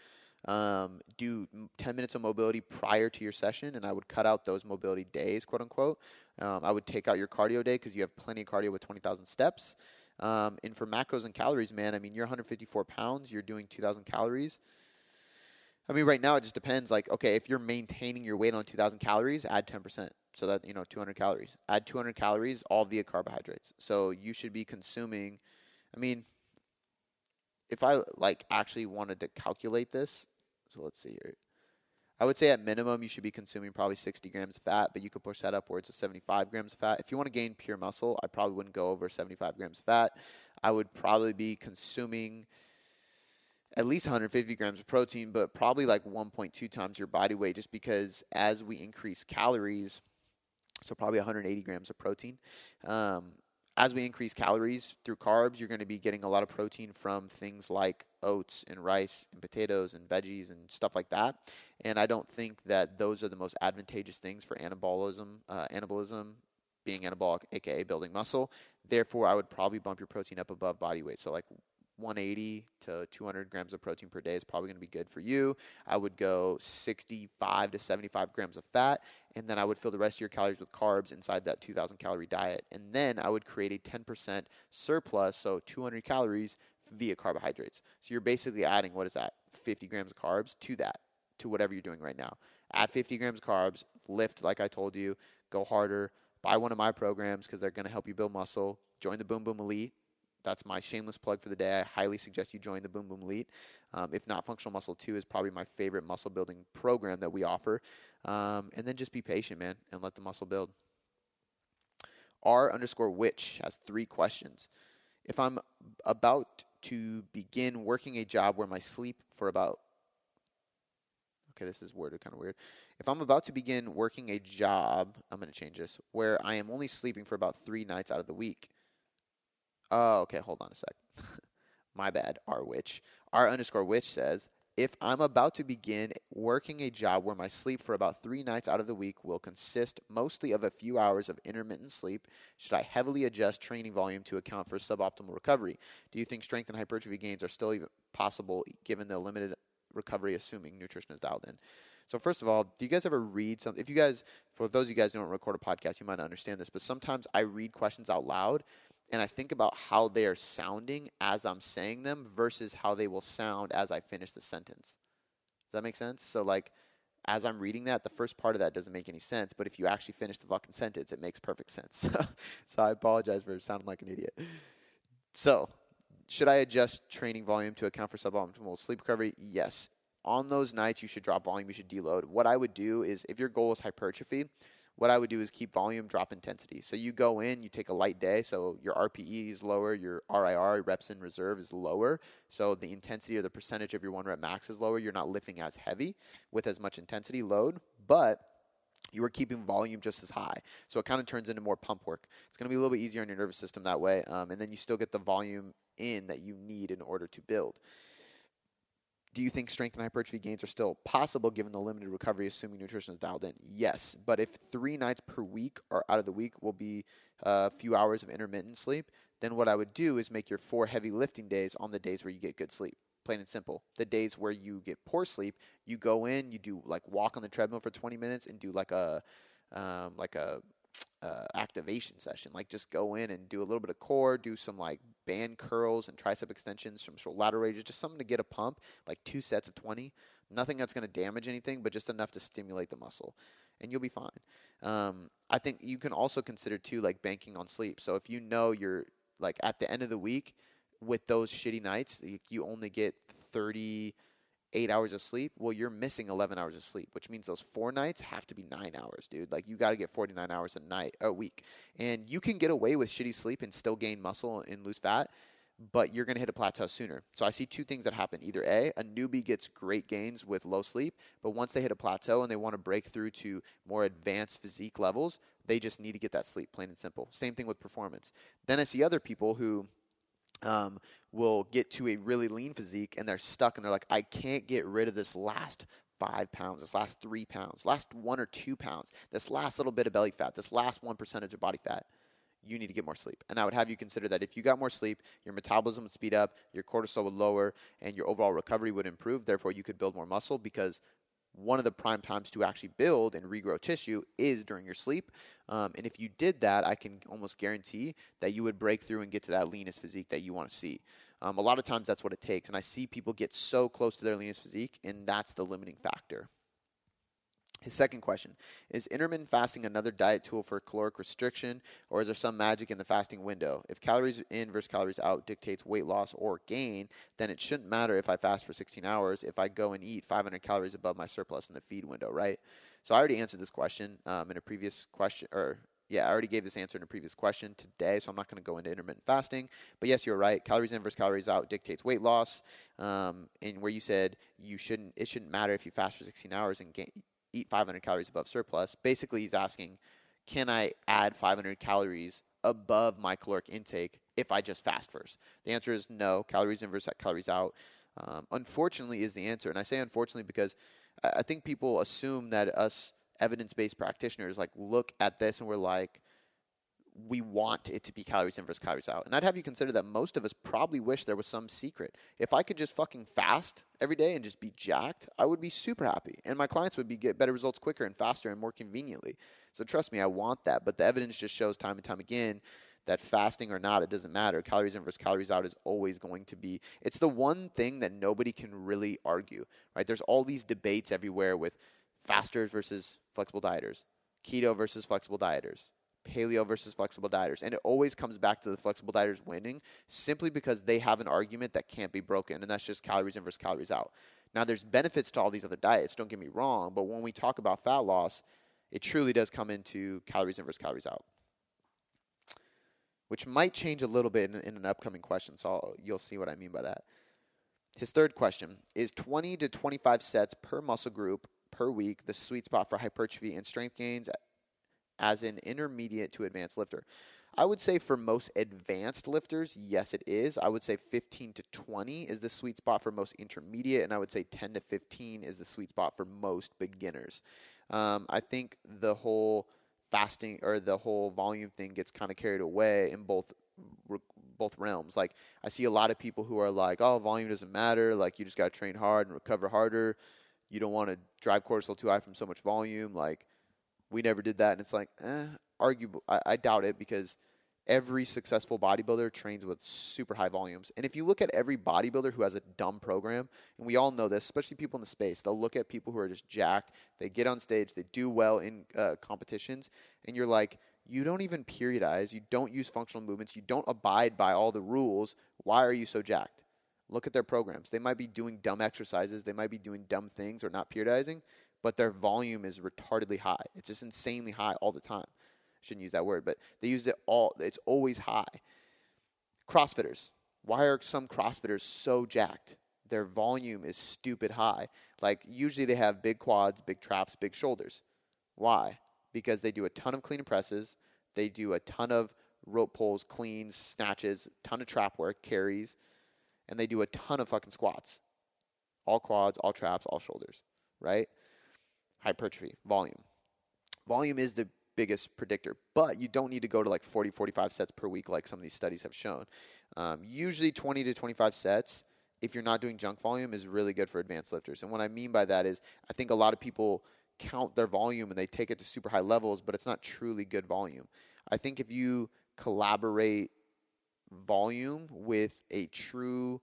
um, do 10 minutes of mobility prior to your session, and I would cut out those mobility days, quote unquote. Um, I would take out your cardio day because you have plenty of cardio with 20,000 steps. Um, and for macros and calories, man, I mean, you're 154 pounds, you're doing 2,000 calories. I mean, right now it just depends. Like, okay, if you're maintaining your weight on 2,000 calories, add 10%. So that, you know, 200 calories. Add 200 calories all via carbohydrates. So you should be consuming, I mean, if I like actually wanted to calculate this, so let's see here. I would say at minimum you should be consuming probably 60 grams of fat, but you could push that upwards to 75 grams of fat. If you want to gain pure muscle, I probably wouldn't go over 75 grams of fat. I would probably be consuming at least 150 grams of protein, but probably like 1.2 times your body weight, just because as we increase calories, so probably 180 grams of protein. Um, as we increase calories through carbs, you're going to be getting a lot of protein from things like oats and rice and potatoes and veggies and stuff like that. And I don't think that those are the most advantageous things for anabolism, uh, anabolism being anabolic, aka building muscle. Therefore, I would probably bump your protein up above body weight. So like 180 to 200 grams of protein per day is probably going to be good for you. I would go 65 to 75 grams of fat, and then I would fill the rest of your calories with carbs inside that 2,000 calorie diet. And then I would create a 10% surplus, so 200 calories via carbohydrates. So you're basically adding, what is that, 50 grams of carbs to that, to whatever you're doing right now. Add 50 grams of carbs, lift like I told you, go harder, buy one of my programs because they're going to help you build muscle, join the Boom Boom Elite that's my shameless plug for the day. I highly suggest you join the Boom Boom Elite. Um, if not, Functional Muscle 2 is probably my favorite muscle building program that we offer. Um, and then just be patient, man, and let the muscle build. R underscore Witch has three questions. If I'm about to begin working a job where my sleep for about okay, this is worded kind of weird. If I'm about to begin working a job, I'm going to change this, where I am only sleeping for about three nights out of the week. Oh, okay. Hold on a sec. My bad. R Witch. R underscore Witch says, if I'm about to begin working a job where my sleep for about three nights out of the week will consist mostly of a few hours of intermittent sleep, should I heavily adjust training volume to account for suboptimal recovery? Do you think strength and hypertrophy gains are still even possible given the limited recovery, assuming nutrition is dialed in? So first of all, do you guys ever read something? If you guys, for those of you guys who don't record a podcast, you might not understand this, but sometimes I read questions out loud and I think about how they are sounding as I'm saying them versus how they will sound as I finish the sentence. Does that make sense? So, like, as I'm reading that, the first part of that doesn't make any sense, but if you actually finish the fucking sentence, it makes perfect sense. so, I apologize for sounding like an idiot. So, should I adjust training volume to account for suboptimal sleep recovery? Yes. On those nights, you should drop volume, you should deload. What I would do is, if your goal is hypertrophy, what I would do is keep volume, drop intensity. So you go in, you take a light day, so your RPE is lower, your RIR, reps in reserve, is lower. So the intensity or the percentage of your one rep max is lower. You're not lifting as heavy with as much intensity load, but you are keeping volume just as high. So it kind of turns into more pump work. It's going to be a little bit easier on your nervous system that way. Um, and then you still get the volume in that you need in order to build. Do you think strength and hypertrophy gains are still possible given the limited recovery, assuming nutrition is dialed in? Yes. But if three nights per week or out of the week will be a few hours of intermittent sleep, then what I would do is make your four heavy lifting days on the days where you get good sleep. Plain and simple. The days where you get poor sleep, you go in, you do like walk on the treadmill for 20 minutes and do like a um, like a uh, activation session. Like just go in and do a little bit of core, do some like band curls and tricep extensions, some short lateral raises, just something to get a pump, like two sets of 20. Nothing that's going to damage anything, but just enough to stimulate the muscle, and you'll be fine. Um, I think you can also consider too like banking on sleep. So if you know you're like at the end of the week with those shitty nights, you only get 30 eight hours of sleep, well, you're missing 11 hours of sleep, which means those four nights have to be nine hours, dude. Like, you got to get 49 hours a night, a week. And you can get away with shitty sleep and still gain muscle and lose fat, but you're going to hit a plateau sooner. So I see two things that happen. Either A, a newbie gets great gains with low sleep, but once they hit a plateau and they want to break through to more advanced physique levels, they just need to get that sleep, plain and simple. Same thing with performance. Then I see other people who, um, will get to a really lean physique and they're stuck and they're like, I can't get rid of this last five pounds, this last three pounds, last one or two pounds, this last little bit of belly fat, this last one percentage of body fat. You need to get more sleep. And I would have you consider that if you got more sleep, your metabolism would speed up, your cortisol would lower, and your overall recovery would improve. Therefore, you could build more muscle because one of the prime times to actually build and regrow tissue is during your sleep. Um, and if you did that, I can almost guarantee that you would break through and get to that leanest physique that you want to see. Um, a lot of times that's what it takes. And I see people get so close to their leanest physique, and that's the limiting factor. His second question Is intermittent fasting another diet tool for caloric restriction, or is there some magic in the fasting window? If calories in versus calories out dictates weight loss or gain, then it shouldn't matter if I fast for 16 hours if I go and eat 500 calories above my surplus in the feed window, right? So I already answered this question um, in a previous question or yeah, I already gave this answer in a previous question today, so I'm not going to go into intermittent fasting. But yes, you're right. Calories in versus calories out dictates weight loss. Um, and where you said you shouldn't, it shouldn't matter if you fast for 16 hours and gain, eat 500 calories above surplus. Basically, he's asking, can I add 500 calories above my caloric intake if I just fast first? The answer is no. Calories in versus calories out. Um, unfortunately, is the answer, and I say unfortunately because I think people assume that us evidence-based practitioners like look at this and we're like we want it to be calories in versus calories out. And I'd have you consider that most of us probably wish there was some secret. If I could just fucking fast every day and just be jacked, I would be super happy. And my clients would be get better results quicker and faster and more conveniently. So trust me, I want that. But the evidence just shows time and time again that fasting or not, it doesn't matter. Calories in versus calories out is always going to be. It's the one thing that nobody can really argue, right? There's all these debates everywhere with fasters versus flexible dieters, keto versus flexible dieters, paleo versus flexible dieters. And it always comes back to the flexible dieters winning simply because they have an argument that can't be broken, and that's just calories in versus calories out. Now, there's benefits to all these other diets, don't get me wrong, but when we talk about fat loss, it truly does come into calories in versus calories out. Which might change a little bit in, in an upcoming question, so I'll, you'll see what I mean by that. His third question is 20 to 25 sets per muscle group per week the sweet spot for hypertrophy and strength gains as an intermediate to advanced lifter? I would say for most advanced lifters, yes, it is. I would say 15 to 20 is the sweet spot for most intermediate, and I would say 10 to 15 is the sweet spot for most beginners. Um, I think the whole fasting or the whole volume thing gets kind of carried away in both both realms. Like I see a lot of people who are like, "Oh, volume doesn't matter. Like you just got to train hard and recover harder." you don't want to drive cortisol too high from so much volume. Like we never did that, and it's like, eh, arguable. I, I doubt it because every successful bodybuilder trains with super high volumes. And if you look at every bodybuilder who has a dumb program, and we all know this, especially people in the space, they'll look at people who are just jacked. They get on stage, they do well in uh, competitions, and you're like, you don't even periodize, you don't use functional movements, you don't abide by all the rules. Why are you so jacked? Look at their programs. They might be doing dumb exercises, they might be doing dumb things or not periodizing, but their volume is retardedly high. It's just insanely high all the time. Shouldn't use that word, but they use it all, it's always high. CrossFitters. Why are some CrossFitters so jacked? Their volume is stupid high. Like, usually they have big quads, big traps, big shoulders. Why? Because they do a ton of clean and presses, they do a ton of rope pulls, cleans, snatches, ton of trap work, carries and they do a ton of fucking squats. All quads, all traps, all shoulders, right? Hypertrophy, volume. Volume is the biggest predictor, but you don't need to go to like 40, 45 sets per week like some of these studies have shown. Um, usually 20 to 25 sets, if you're not doing junk volume, is really good for advanced lifters. And what I mean by that is I think a lot of people count their volume and they take it to super high levels, but it's not truly good volume. I think if you collaborate volume with a true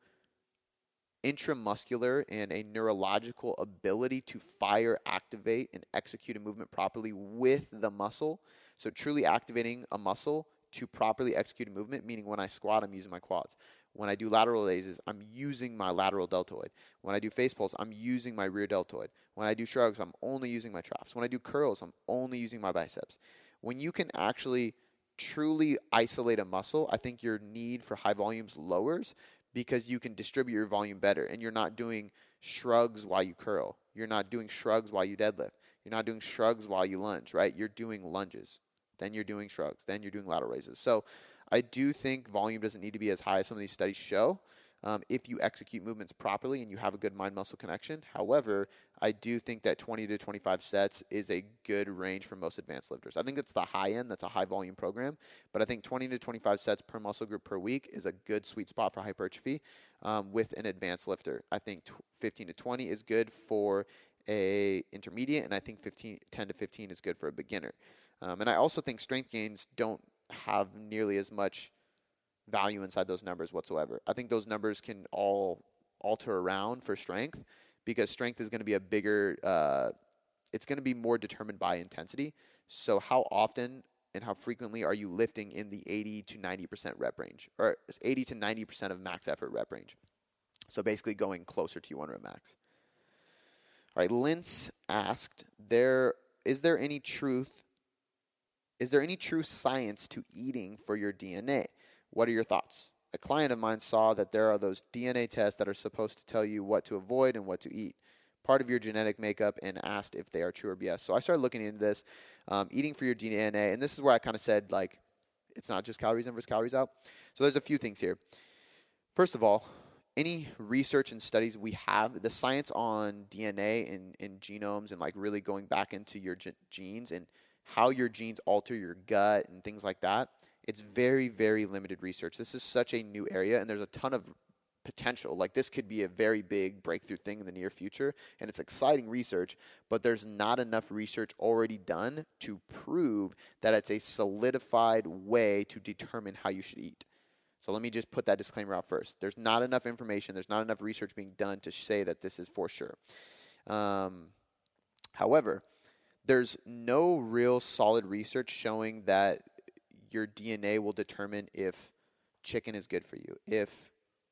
intramuscular and a neurological ability to fire, activate, and execute a movement properly with the muscle. So, truly activating a muscle to properly execute a movement, meaning when I squat, I'm using my quads. When I do lateral raises, I'm using my lateral deltoid. When I do face pulls, I'm using my rear deltoid. When I do shrugs, I'm only using my traps. When I do curls, I'm only using my biceps. When you can actually truly isolate a muscle, I think your need for high volumes lowers because you can distribute your volume better and you're not doing shrugs while you curl. You're not doing shrugs while you deadlift. You're not doing shrugs while you lunge, right? You're doing lunges. Then you're doing shrugs. Then you're doing lateral raises. So I do think volume doesn't need to be as high as some of these studies show um, if you execute movements properly and you have a good mind muscle connection. However, I do think that 20 to 25 sets is a good range for most advanced lifters. I think it's the high end, that's a high volume program, but I think 20 to 25 sets per muscle group per week is a good sweet spot for hypertrophy um, with an advanced lifter. I think 15 to 20 is good for a intermediate, and I think 15, 10 to 15 is good for a beginner. Um, and I also think strength gains don't have nearly as much value inside those numbers whatsoever. I think those numbers can all alter around for strength because strength is going to be a bigger, uh, it's going to be more determined by intensity. So, how often and how frequently are you lifting in the 80 to 90% rep range or 80 to 90% of max effort rep range? So, basically going closer to your one rep max. All right, Lince asked, there is there any truth Is there any true science to eating for your DNA? What are your thoughts? A client of mine saw that there are those DNA tests that are supposed to tell you what to avoid and what to eat, part of your genetic makeup, and asked if they are true or BS. So I started looking into this, um, eating for your DNA, and this is where I kind of said, like, it's not just calories in versus calories out. So there's a few things here. First of all, any research and studies we have, the science on DNA and, and genomes and like really going back into your ge- genes and how your genes alter your gut and things like that, it's very, very limited research. This is such a new area, and there's a ton of potential. Like this could be a very big breakthrough thing in the near future, and it's exciting research, but there's not enough research already done to prove that it's a solidified way to determine how you should eat. So let me just put that disclaimer out first. There's not enough information, there's not enough research being done to say that this is for sure. Um, however, there's no real solid research showing that your DNA will determine if chicken is good for you, if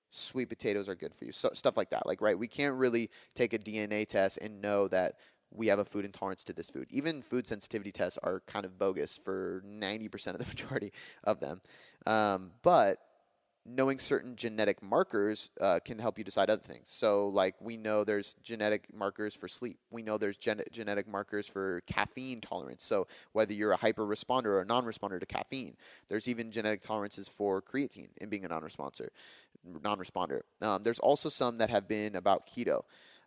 sweet potatoes are good for you, so, stuff like that. Like, right, we can't really take a DNA test and know that we have a food intolerance to this food. Even food sensitivity tests are kind of bogus for 90% of the majority of them. Um, but knowing certain genetic markers uh, can help you decide other things. So, like we know there's genetic markers for sleep. We know there's gen- genetic markers for caffeine tolerance. So, whether you're a hyper responder or a non-responder to caffeine, there's even genetic tolerances for creatine in being a non-responder. Non-responder. Um, there's also some that have been about keto.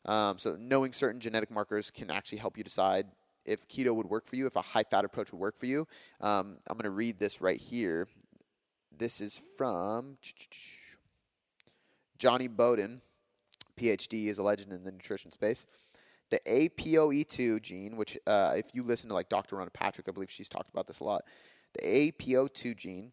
Um, so, knowing certain genetic markers can actually help you decide if keto would work for you, if a high fat approach would work for you. Um, I'm going to read this right here. This is from Jonny Bowden, PhD, is a legend in the nutrition space. The APOE2 gene, which uh, if you listen to like Dr. Rhonda Patrick, I believe she's talked about this a lot. The APO2 gene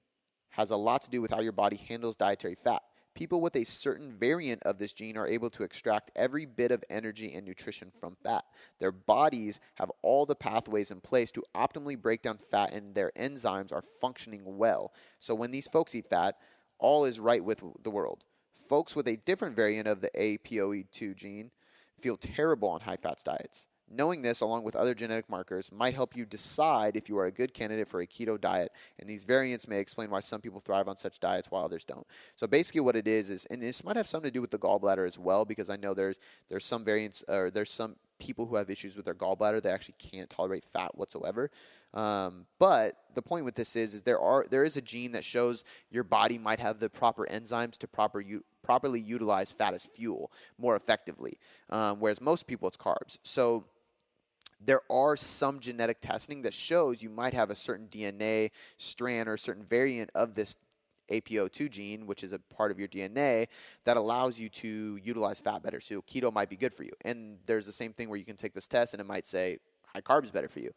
has a lot to do with how your body handles dietary fat. People with a certain variant of this gene are able to extract every bit of energy and nutrition from fat. Their bodies have all the pathways in place to optimally break down fat, and their enzymes are functioning well. So when these folks eat fat, all is right with the world. Folks with a different variant of the APOE2 gene feel terrible on high fat diets. Knowing this, along with other genetic markers, might help you decide if you are a good candidate for a keto diet. And these variants may explain why some people thrive on such diets while others don't. So basically, what it is is, and this might have something to do with the gallbladder as well, because I know there's there's some variants or there's some people who have issues with their gallbladder they actually can't tolerate fat whatsoever. Um, but the point with this is, is there are there is a gene that shows your body might have the proper enzymes to proper properly utilize fat as fuel more effectively, um, whereas most people it's carbs. So there are some genetic testing that shows you might have a certain DNA strand or a certain variant of this APO2 gene, which is a part of your DNA, that allows you to utilize fat better. So keto might be good for you. And there's the same thing where you can take this test and it might say high carbs better for you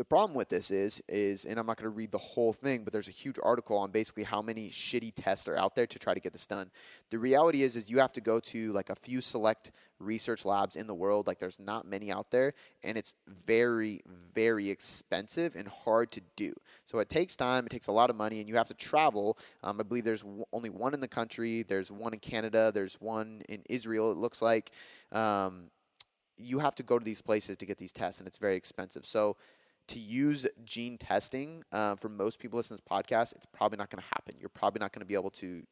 the problem with this is is and I'm not going to read the whole thing, but there's a huge article on basically how many shitty tests are out there to try to get this done. The reality is is you have to go to like a few select research labs in the world, like there's not many out there, and it's very very expensive and hard to do. So it takes time, it takes a lot of money, and you have to travel. Um, I believe there's w- only one in the country. There's one in Canada. There's one in Israel. It looks like. Um, you have to go to these places to get these tests, and it's very expensive. So to use gene testing uh, for most people listening to this podcast, it's probably not going to happen. You're probably not going to be able to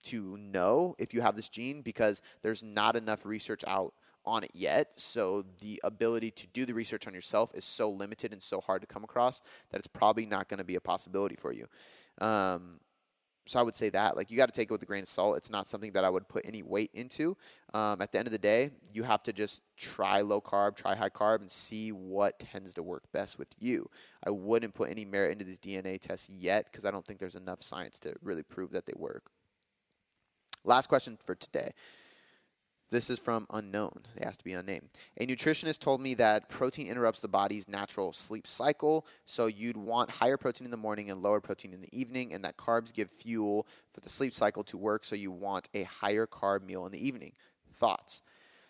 to know if you have this gene because there's not enough research out on it yet. So the ability to do the research on yourself is so limited and so hard to come across that it's probably not going to be a possibility for you. Um, so I would say that like you got to take it with a grain of salt. It's not something that I would put any weight into. Um, at the end of the day, you have to just try low carb, try high carb, and see what tends to work best with you. I wouldn't put any merit into these DNA tests yet because I don't think there's enough science to really prove that they work. Last question for today. This is from unknown. They asked to be unnamed. A nutritionist told me that protein interrupts the body's natural sleep cycle, so you'd want higher protein in the morning and lower protein in the evening, and that carbs give fuel for the sleep cycle to work, so you want a higher carb meal in the evening. Thoughts?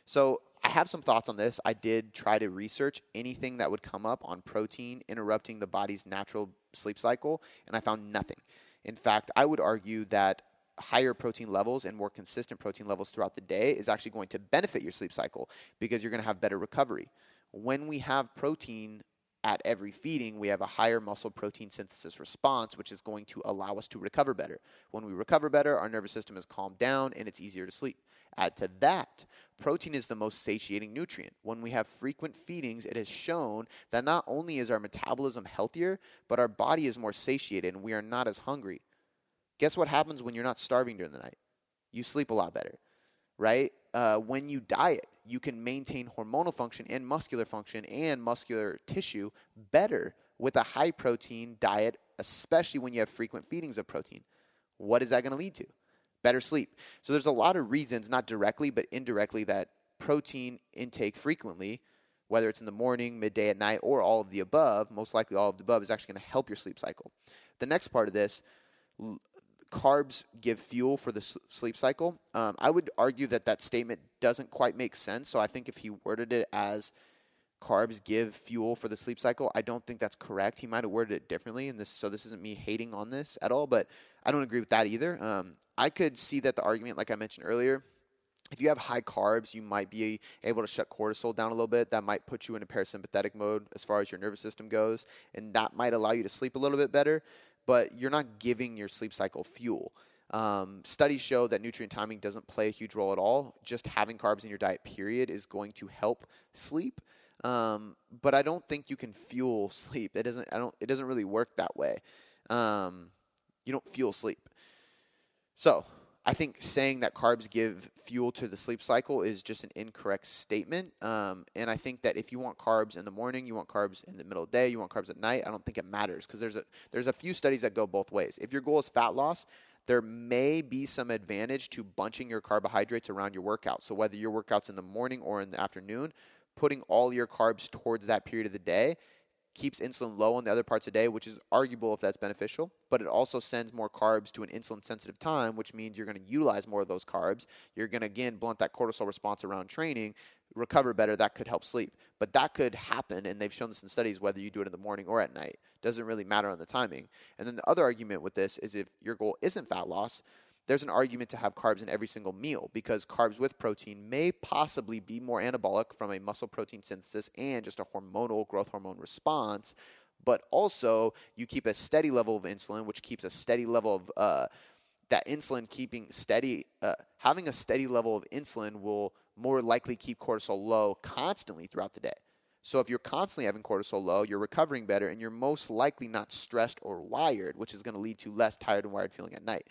So I have some thoughts on this. I did try to research anything that would come up on protein interrupting the body's natural sleep cycle, and I found nothing. In fact, I would argue that higher protein levels and more consistent protein levels throughout the day is actually going to benefit your sleep cycle because you're going to have better recovery. When we have protein at every feeding, we have a higher muscle protein synthesis response, which is going to allow us to recover better. When we recover better, our nervous system is calmed down and it's easier to sleep. Add to that, protein is the most satiating nutrient. When we have frequent feedings, it has shown that not only is our metabolism healthier, but our body is more satiated and we are not as hungry. Guess what happens when you're not starving during the night? You sleep a lot better, right? Uh, when you diet, you can maintain hormonal function and muscular function and muscular tissue better with a high protein diet, especially when you have frequent feedings of protein. What is that going to lead to? Better sleep. So there's a lot of reasons, not directly, but indirectly, that protein intake frequently, whether it's in the morning, midday, at night, or all of the above, most likely all of the above, is actually going to help your sleep cycle. The next part of this, carbs give fuel for the sleep cycle. Um, I would argue that that statement doesn't quite make sense. So I think if he worded it as carbs give fuel for the sleep cycle, I don't think that's correct. He might have worded it differently, and this so this isn't me hating on this at all, but I don't agree with that either. Um, I could see that the argument, like I mentioned earlier, if you have high carbs, you might be able to shut cortisol down a little bit. That might put you in a parasympathetic mode as far as your nervous system goes, and that might allow you to sleep a little bit better but you're not giving your sleep cycle fuel. Um, studies show that nutrient timing doesn't play a huge role at all. Just having carbs in your diet, period, is going to help sleep. Um, but I don't think you can fuel sleep. It doesn't. I don't. It doesn't really work that way. Um, you don't fuel sleep. So I think saying that carbs give fuel to the sleep cycle is just an incorrect statement. Um, and I think that if you want carbs in the morning, you want carbs in the middle of the day, you want carbs at night, I don't think it matters because there's a there's a few studies that go both ways. If your goal is fat loss, there may be some advantage to bunching your carbohydrates around your workout. So whether your workouts in the morning or in the afternoon, putting all your carbs towards that period of the day keeps insulin low on the other parts of the day, which is arguable if that's beneficial, but it also sends more carbs to an insulin sensitive time, which means you're going to utilize more of those carbs. You're going to, again, blunt that cortisol response around training, recover better. That could help sleep. But that could happen, and they've shown this in studies, whether you do it in the morning or at night. Doesn't really matter on the timing. And then the other argument with this is if your goal isn't fat loss, there's an argument to have carbs in every single meal because carbs with protein may possibly be more anabolic from a muscle protein synthesis and just a hormonal growth hormone response. But also, you keep a steady level of insulin, which keeps a steady level of uh, that insulin keeping steady. Uh, having a steady level of insulin will more likely keep cortisol low constantly throughout the day. So if you're constantly having cortisol low, you're recovering better, and you're most likely not stressed or wired, which is going to lead to less tired and wired feeling at night.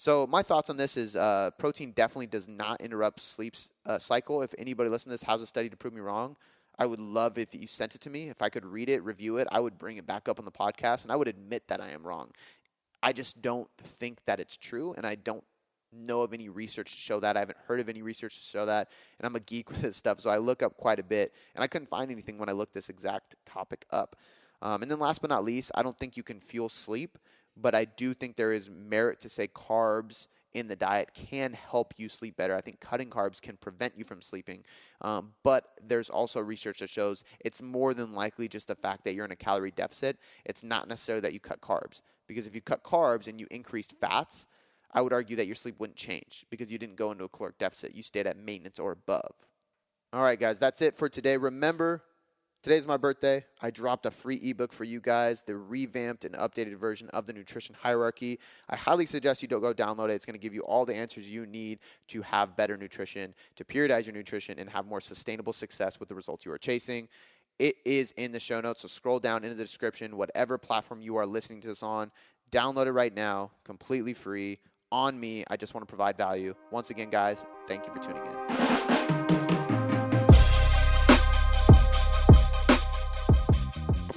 So my thoughts on this is uh, protein definitely does not interrupt sleep uh, cycle. If anybody listening to this has a study to prove me wrong, I would love if you sent it to me. If I could read it, review it, I would bring it back up on the podcast, and I would admit that I am wrong. I just don't think that it's true, and I don't know of any research to show that. I haven't heard of any research to show that, and I'm a geek with this stuff, so I look up quite a bit, and I couldn't find anything when I looked this exact topic up. Um, and then last but not least, I don't think you can fuel sleep but I do think there is merit to say carbs in the diet can help you sleep better. I think cutting carbs can prevent you from sleeping. Um, but there's also research that shows it's more than likely just the fact that you're in a calorie deficit. It's not necessarily that you cut carbs. Because if you cut carbs and you increased fats, I would argue that your sleep wouldn't change because you didn't go into a caloric deficit. You stayed at maintenance or above. All right, guys, that's it for today. Remember, Today's my birthday. I dropped a free ebook for you guys, the revamped and updated version of the nutrition hierarchy. I highly suggest you don't go download it. It's going to give you all the answers you need to have better nutrition, to periodize your nutrition, and have more sustainable success with the results you are chasing. It is in the show notes, so scroll down into the description, whatever platform you are listening to this on. Download it right now, completely free, on me. I just want to provide value. Once again, guys, thank you for tuning in.